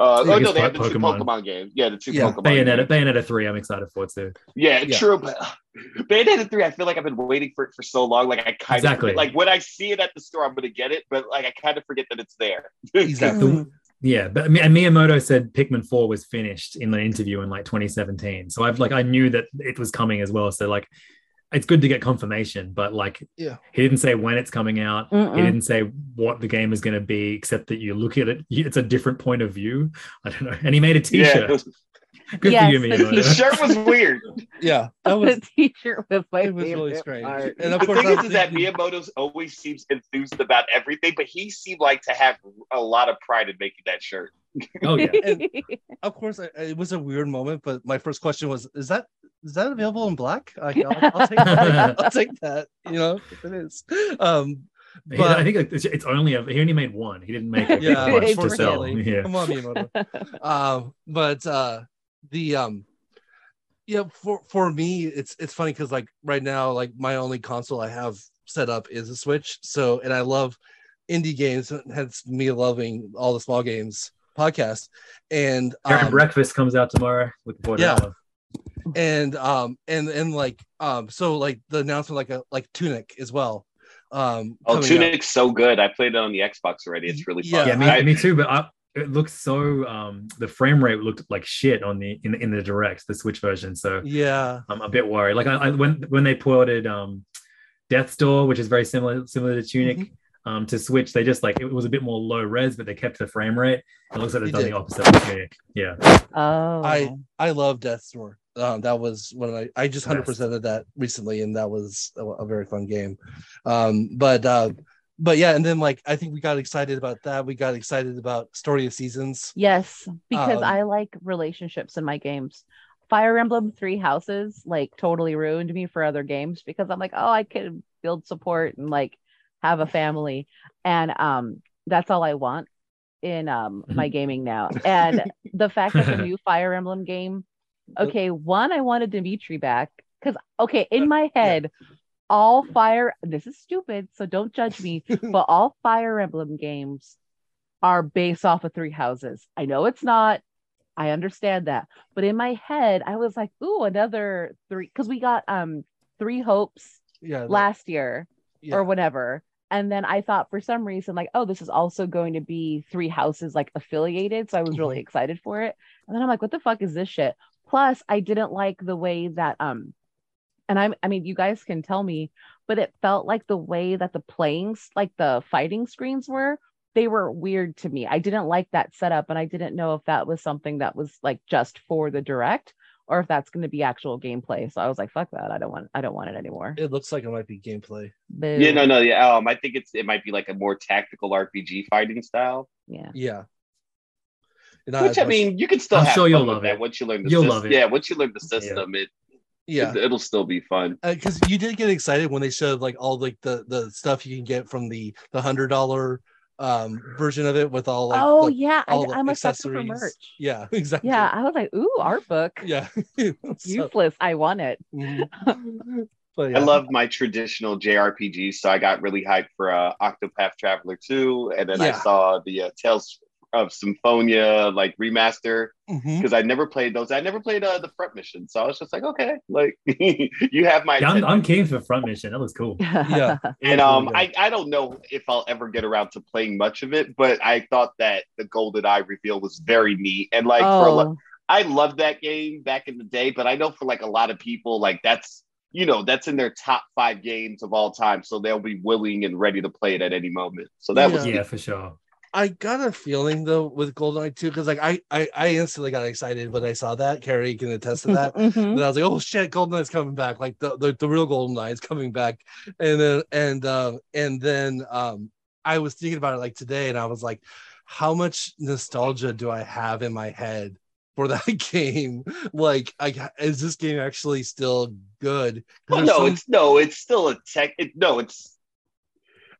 Uh, oh no, they have the Pokemon. two Pokemon games. Yeah, the two yeah. Pokemon. Bayonetta, games. Bayonetta three. I'm excited for too. Yeah, yeah. true. But Bayonetta three, I feel like I've been waiting for it for so long. Like I kind exactly. of like when I see it at the store, I'm gonna get it, but like I kind of forget that it's there. exactly. yeah, but and Miyamoto said Pikmin four was finished in the interview in like 2017. So I've like I knew that it was coming as well. So like it's good to get confirmation, but like, yeah, he didn't say when it's coming out. Mm-mm. He didn't say what the game is going to be, except that you look at it, it's a different point of view. I don't know. And he made a T-shirt. Yeah. Good yes, for you, Miyamoto. The shirt was weird. yeah, that was the T-shirt with my it was really strange. Part. And of the course, thing is, is that Miyamoto always seems enthused about everything, but he seemed like to have a lot of pride in making that shirt. Oh yeah. and of course, it was a weird moment, but my first question was, "Is that is that available in black? I, will take that. I'll take that. You know, if it is. Um, but I think it's, it's only a, he only made one. He didn't make it yeah, much to sell. Yeah. Come on, Miyamoto. um, but uh, the um, yeah, for for me, it's it's funny because like right now, like my only console I have set up is a Switch. So, and I love indie games, hence me loving all the small games podcast. And um, Breakfast comes out tomorrow. Looking forward yeah, to and um and and like um so like the announcement like a like Tunic as well. Um Oh Tunic's up. so good. I played it on the Xbox already. It's really fun. Yeah, me, I, me too, but I, it looks so um the frame rate looked like shit on the in, in the direct the switch version so yeah i'm a bit worried like I, I when when they ported um death's door which is very similar similar to tunic mm-hmm um, to switch. They just like it was a bit more low res, but they kept the frame rate. It looks like they've done the opposite. Yeah. Oh. I I love Death's Door. Um, that was when of my I just hundred percent of that recently, and that was a, a very fun game. Um, but uh, but yeah, and then like I think we got excited about that. We got excited about Story of Seasons. Yes, because um, I like relationships in my games. Fire Emblem Three Houses like totally ruined me for other games because I'm like, oh, I could build support and like have a family, and um, that's all I want in um my gaming now. And the fact that the new Fire Emblem game okay, one, I wanted Dimitri back because, okay, in my head, yeah. all fire, this is stupid, so don't judge me, but all Fire Emblem games are based off of three houses. I know it's not. I understand that. But in my head, I was like, ooh, another three, because we got um three hopes yeah, that, last year yeah. or whatever. And then I thought for some reason, like, oh, this is also going to be three houses like affiliated. So I was really excited for it. And then I'm like, what the fuck is this shit? Plus, I didn't like the way that um and I'm I mean you guys can tell me, but it felt like the way that the playing like the fighting screens were, they were weird to me. I didn't like that setup and I didn't know if that was something that was like just for the direct or if that's going to be actual gameplay. So I was like, fuck that. I don't want I don't want it anymore. It looks like it might be gameplay. Boo. Yeah, no, no, yeah. Um, I think it's it might be like a more tactical RPG fighting style. Yeah. Yeah. Which I mean, you can still. I'm sure you'll love it once you learn the you'll system. love it. Yeah, once you learn the system, yeah. it yeah, it, will still be fun. Because uh, you did get excited when they showed like all like the the stuff you can get from the the hundred dollar um version of it with all like oh the, yeah all I, i'm accessories for merch yeah exactly yeah i was like ooh art book yeah so, useless i want it mm-hmm. yeah. I love my traditional JRPGs, so I got really hyped for uh, Octopath Traveler 2, and then yeah. I saw the uh, Tales of Symphonia like remaster because mm-hmm. I never played those. I never played uh, the front mission, so I was just like, okay, like you have my. Yeah, I'm, I'm, keen for front mission. That was cool. yeah, and um, I I don't know if I'll ever get around to playing much of it, but I thought that the Golden Eye reveal was very neat, and like oh. for a lot, I loved that game back in the day, but I know for like a lot of people, like that's you know that's in their top five games of all time, so they'll be willing and ready to play it at any moment. So that yeah. was yeah for sure. I got a feeling though with GoldenEye 2 because like I, I I instantly got excited when I saw that. Carrie can attest to that. mm-hmm. And I was like, oh shit, GoldenEye's coming back. Like the, the, the real GoldenEye is coming back. And then and um and then um I was thinking about it like today and I was like, how much nostalgia do I have in my head for that game? Like, I is this game actually still good? Well, no, some... it's no, it's still a tech. It, no, it's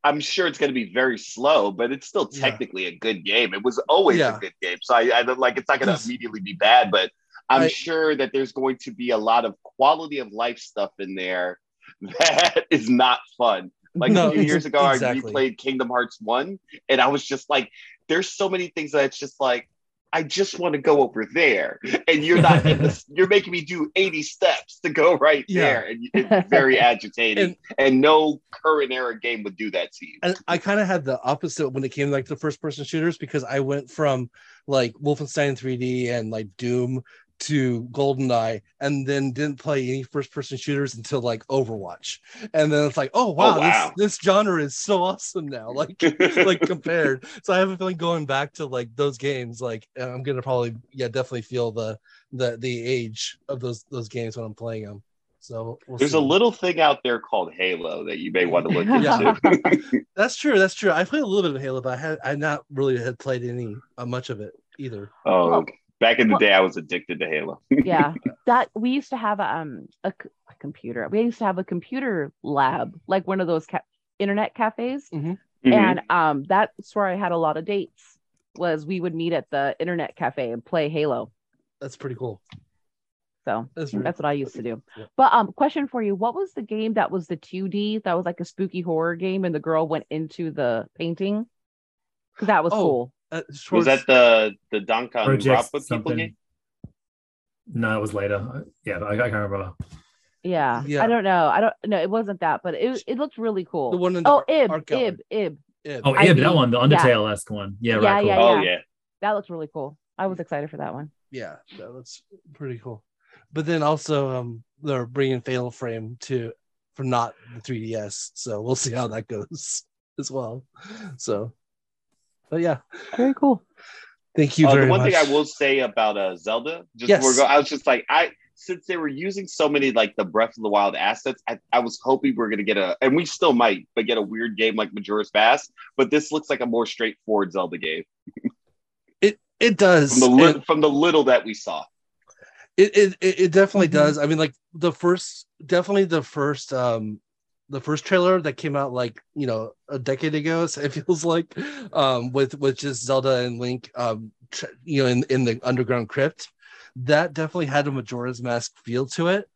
I'm sure it's going to be very slow, but it's still technically yeah. a good game. It was always yeah. a good game. So I, I like it's not going to immediately be bad, but I'm I, sure that there's going to be a lot of quality of life stuff in there that is not fun. Like no, a few years ago, exactly. I replayed Kingdom Hearts 1, and I was just like, there's so many things that it's just like, I just want to go over there, and you're not. the, you're making me do 80 steps to go right yeah. there, and it's very agitating. and, and, no current era game would do that to you. And I kind of had the opposite when it came to, like the first person shooters because I went from like Wolfenstein 3D and like Doom to GoldenEye and then didn't play any first person shooters until like Overwatch. And then it's like, oh wow, oh, wow. This, this genre is so awesome now. Like like compared. So I have a feeling going back to like those games, like I'm gonna probably yeah, definitely feel the the the age of those those games when I'm playing them. So we'll there's see. a little thing out there called Halo that you may want to look into. that's true. That's true. I played a little bit of Halo, but I had I not really had played any uh, much of it either. Oh, okay. Back in the well, day, I was addicted to Halo. yeah, that we used to have a, um a, a, computer. We used to have a computer lab, like one of those ca- internet cafes, mm-hmm. Mm-hmm. and um that's where I had a lot of dates. Was we would meet at the internet cafe and play Halo. That's pretty cool. So that's, that's what I used to do. Yeah. But um, question for you: What was the game that was the 2D that was like a spooky horror game, and the girl went into the painting? Because that was oh, cool. Uh, was that the the Danganronpa people game? No, it was later. Yeah, I, I can't remember. Yeah. yeah, I don't know. I don't know. It wasn't that, but it it looked really cool. The one in the oh, Ib, Ib, Ib, Ib. Oh, Ib, that one, the Undertale esque yeah. one. Yeah, yeah, right. Cool. yeah, Oh yeah, that looks really cool. I was excited for that one. Yeah, that looks pretty cool. But then also, um, they're bringing Fatal Frame to for not the 3DS, so we'll see how that goes as well. So but yeah, very cool. Thank you uh, very the one much. thing I will say about uh, Zelda, just yes. go, I was just like, I since they were using so many like the Breath of the Wild assets, I, I was hoping we are gonna get a, and we still might, but get a weird game like Majora's Mask. But this looks like a more straightforward Zelda game. it it does from the, li- from the little that we saw. It it, it definitely mm-hmm. does. I mean, like the first, definitely the first um the first trailer that came out like you know a decade ago so it feels like um with with just zelda and link um you know in, in the underground crypt that definitely had a majora's mask feel to it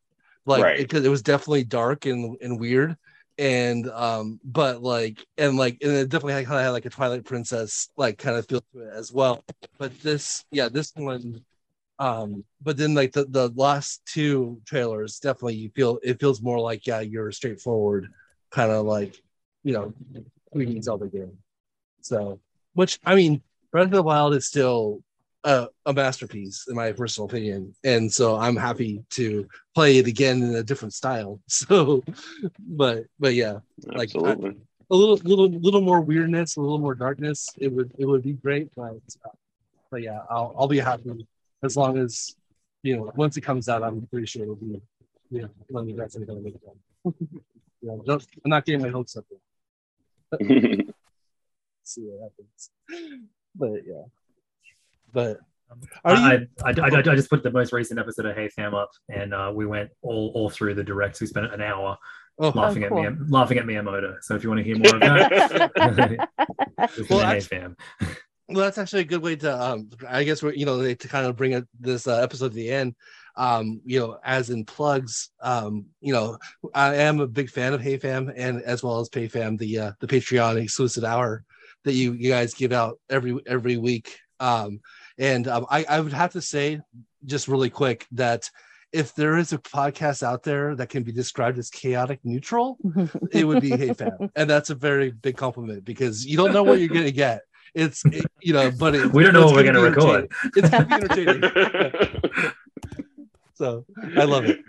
like because right. it, it, was definitely dark and and weird and um but like and like and it definitely kind of had like a twilight princess like kind of feel to it as well but this yeah this one um but then like the the last two trailers definitely you feel it feels more like yeah you're straightforward kind of like you know we Queen Zelda game. So which I mean Breath of the Wild is still a, a masterpiece in my personal opinion. And so I'm happy to play it again in a different style. So but but yeah like I, a little little little more weirdness a little more darkness it would it would be great but uh, but yeah I'll I'll be happy as long as you know once it comes out, I'm pretty sure it'll be you know one of the best I'm gonna make it. you know, don't, I'm not getting my hopes up. see what happens. But yeah, but I, you... I, I, I, I, just put the most recent episode of Hey Fam up, and uh, we went all all through the directs. We spent an hour oh, laughing oh, cool. at me, laughing at Miyamoto. So if you want to hear more of that, well, actually, fam. Well, that's actually a good way to, um, I guess, we're you know, to kind of bring this uh, episode to the end. Um, you know, as in plugs, um, you know, I am a big fan of Hey Fam and as well as Pay Fam, the uh, the Patreon exclusive hour that you you guys give out every every week. Um, and um, I, I would have to say, just really quick, that if there is a podcast out there that can be described as chaotic neutral, it would be Hey Fam, and that's a very big compliment because you don't know what you're going to get. It's it, you know, but it, we don't know what we're going to record. It's going to be entertaining. so I love it.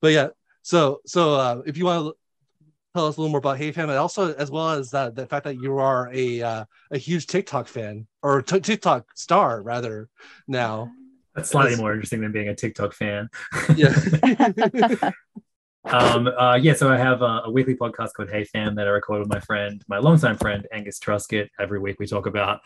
But yeah, so so uh, if you want to tell us a little more about Hey Fam, and also as well as uh, the fact that you are a uh, a huge TikTok fan or t- TikTok star rather now. That's slightly more interesting than being a TikTok fan. Yeah. um, uh, yeah, so I have a, a, weekly podcast called Hey Fam that I record with my friend, my longtime friend Angus Truscott. Every week we talk about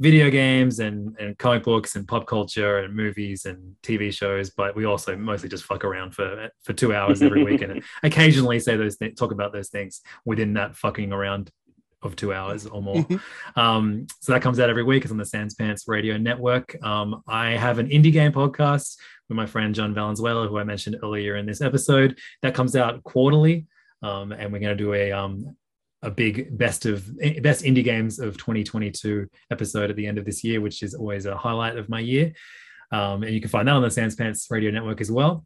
video games and, and comic books and pop culture and movies and TV shows, but we also mostly just fuck around for for two hours every week and occasionally say those th- talk about those things within that fucking around of two hours or more. um, so that comes out every week. It's on the Sans Pants Radio Network. Um, I have an indie game podcast with my friend John Valenzuela, who I mentioned earlier in this episode. That comes out quarterly. Um, and we're going to do a um, a big best of best indie games of 2022 episode at the end of this year, which is always a highlight of my year. Um, and you can find that on the Sans Pants Radio Network as well.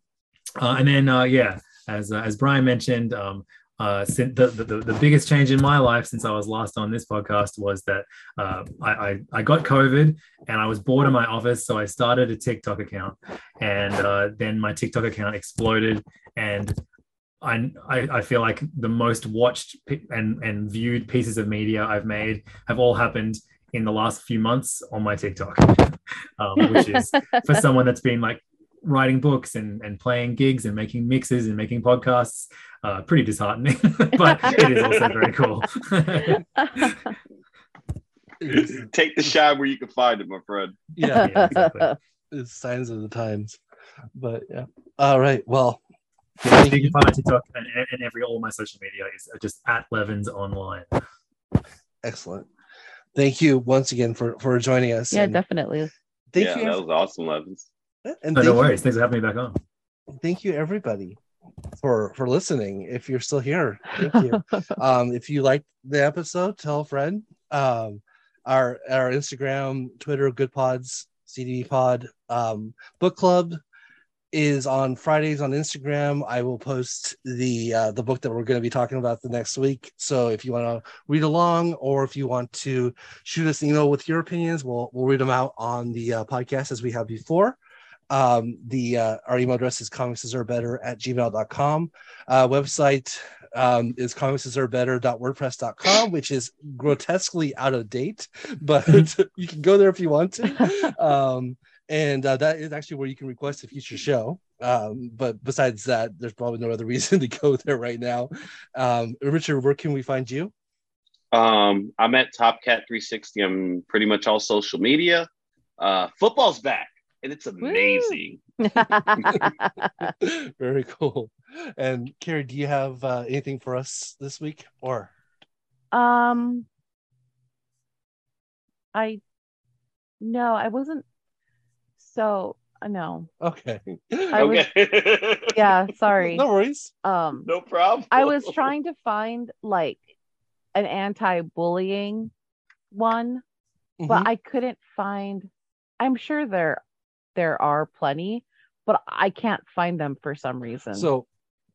Uh, and then, uh, yeah, as uh, as Brian mentioned, um, uh, the, the, the biggest change in my life since I was last on this podcast was that uh, I, I, I, got COVID and I was bored in my office. So I started a TikTok account and uh, then my TikTok account exploded and I, I feel like the most watched and, and viewed pieces of media I've made have all happened in the last few months on my TikTok, um, which is for someone that's been like writing books and, and playing gigs and making mixes and making podcasts, uh, pretty disheartening, but it is also very cool. Take the shine where you can find it, my friend. Yeah, yeah exactly. It's signs of the times. But yeah. All right. Well, yeah, you can find my TikTok and, and every all my social media is just at Levins online. Excellent. Thank you once again for for joining us. Yeah, definitely. Thank yeah, you. that was awesome, Levins. And oh, no worries. You, Thanks for having me back on. Thank you, everybody, for for listening. If you're still here, thank you. um, if you liked the episode, tell a friend. Um, our our Instagram, Twitter, Good Pods, CD Pod, um, Book Club is on Fridays on Instagram. I will post the uh, the book that we're going to be talking about the next week. So if you want to read along, or if you want to shoot us an email with your opinions, we'll we'll read them out on the uh, podcast as we have before. Um, the uh, our email address is comics are better at gmail.com. Uh, website um, is comicsarbetter.wordpress.com, which is grotesquely out of date, but you can go there if you want to. Um, and uh, that is actually where you can request a future show. Um, but besides that, there's probably no other reason to go there right now. Um, Richard, where can we find you? Um, I'm at Top Cat 360. I'm pretty much all social media. Uh, football's back, and it's amazing. Very cool. And Carrie, do you have uh, anything for us this week, or? Um, I no, I wasn't so uh, no. Okay. I okay. Was, yeah, sorry. No worries. Um no problem. I was trying to find like an anti-bullying one, mm-hmm. but I couldn't find I'm sure there there are plenty, but I can't find them for some reason. So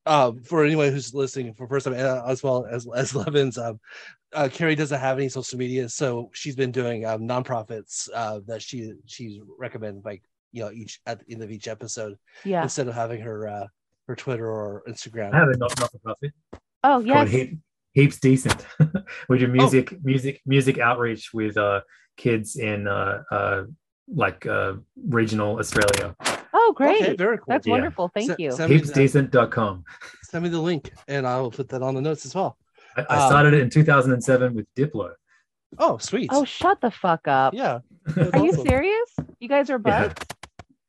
um, for anyone who's listening for first time, uh, as well as as Levins, um, uh, Carrie doesn't have any social media, so she's been doing um, nonprofits uh, that she she's recommend like you know each at the end of each episode. Yeah. Instead of having her uh, her Twitter or Instagram. I have a not for profit. Oh yes. Heap, heaps decent. we do music oh. music music outreach with uh, kids in uh, uh, like uh, regional Australia. Oh, great. Okay, very cool. That's yeah. wonderful. Thank S- you. Heapsdecent.com. Send me the link and I will put that on the notes as well. I, I um, started it in 2007 with Diplo. Oh, sweet. Oh, shut the fuck up. Yeah. Are awesome. you serious? You guys are buds?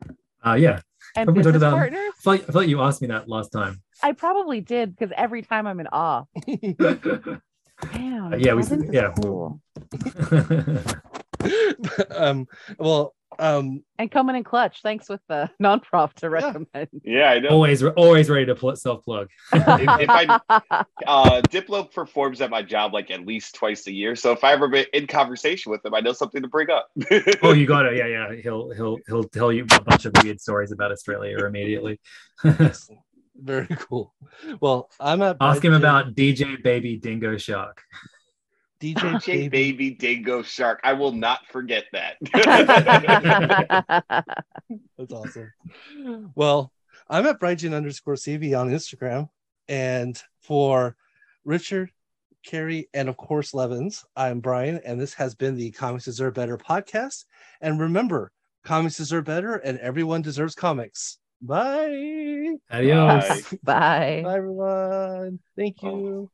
Yeah. Uh, yeah. and business about, partners. I thought, I thought you asked me that last time. I probably did because every time I'm in awe. Damn. Uh, yeah, we yeah. Cool. um, well, um, and coming in clutch. Thanks with the non-prof to recommend. Yeah, I know. Always, always ready to self plug. if, if, I uh, Diplo performs at my job like at least twice a year, so if I ever been in conversation with him, I know something to bring up. oh, you got it. Yeah, yeah. He'll he'll he'll tell you a bunch of weird stories about Australia immediately. Very cool. Well, I'm at. Ask him about DJ Baby Dingo Shark. DJ, DJ Baby. Baby Dingo Shark. I will not forget that. That's awesome. Well, I'm at Brighton underscore CV on Instagram. And for Richard, Carrie, and of course Levins, I'm Brian, and this has been the Comics Deserve Better podcast. And remember, comics deserve better, and everyone deserves comics. Bye. Adios. Bye. Bye, everyone. Thank you. Oh.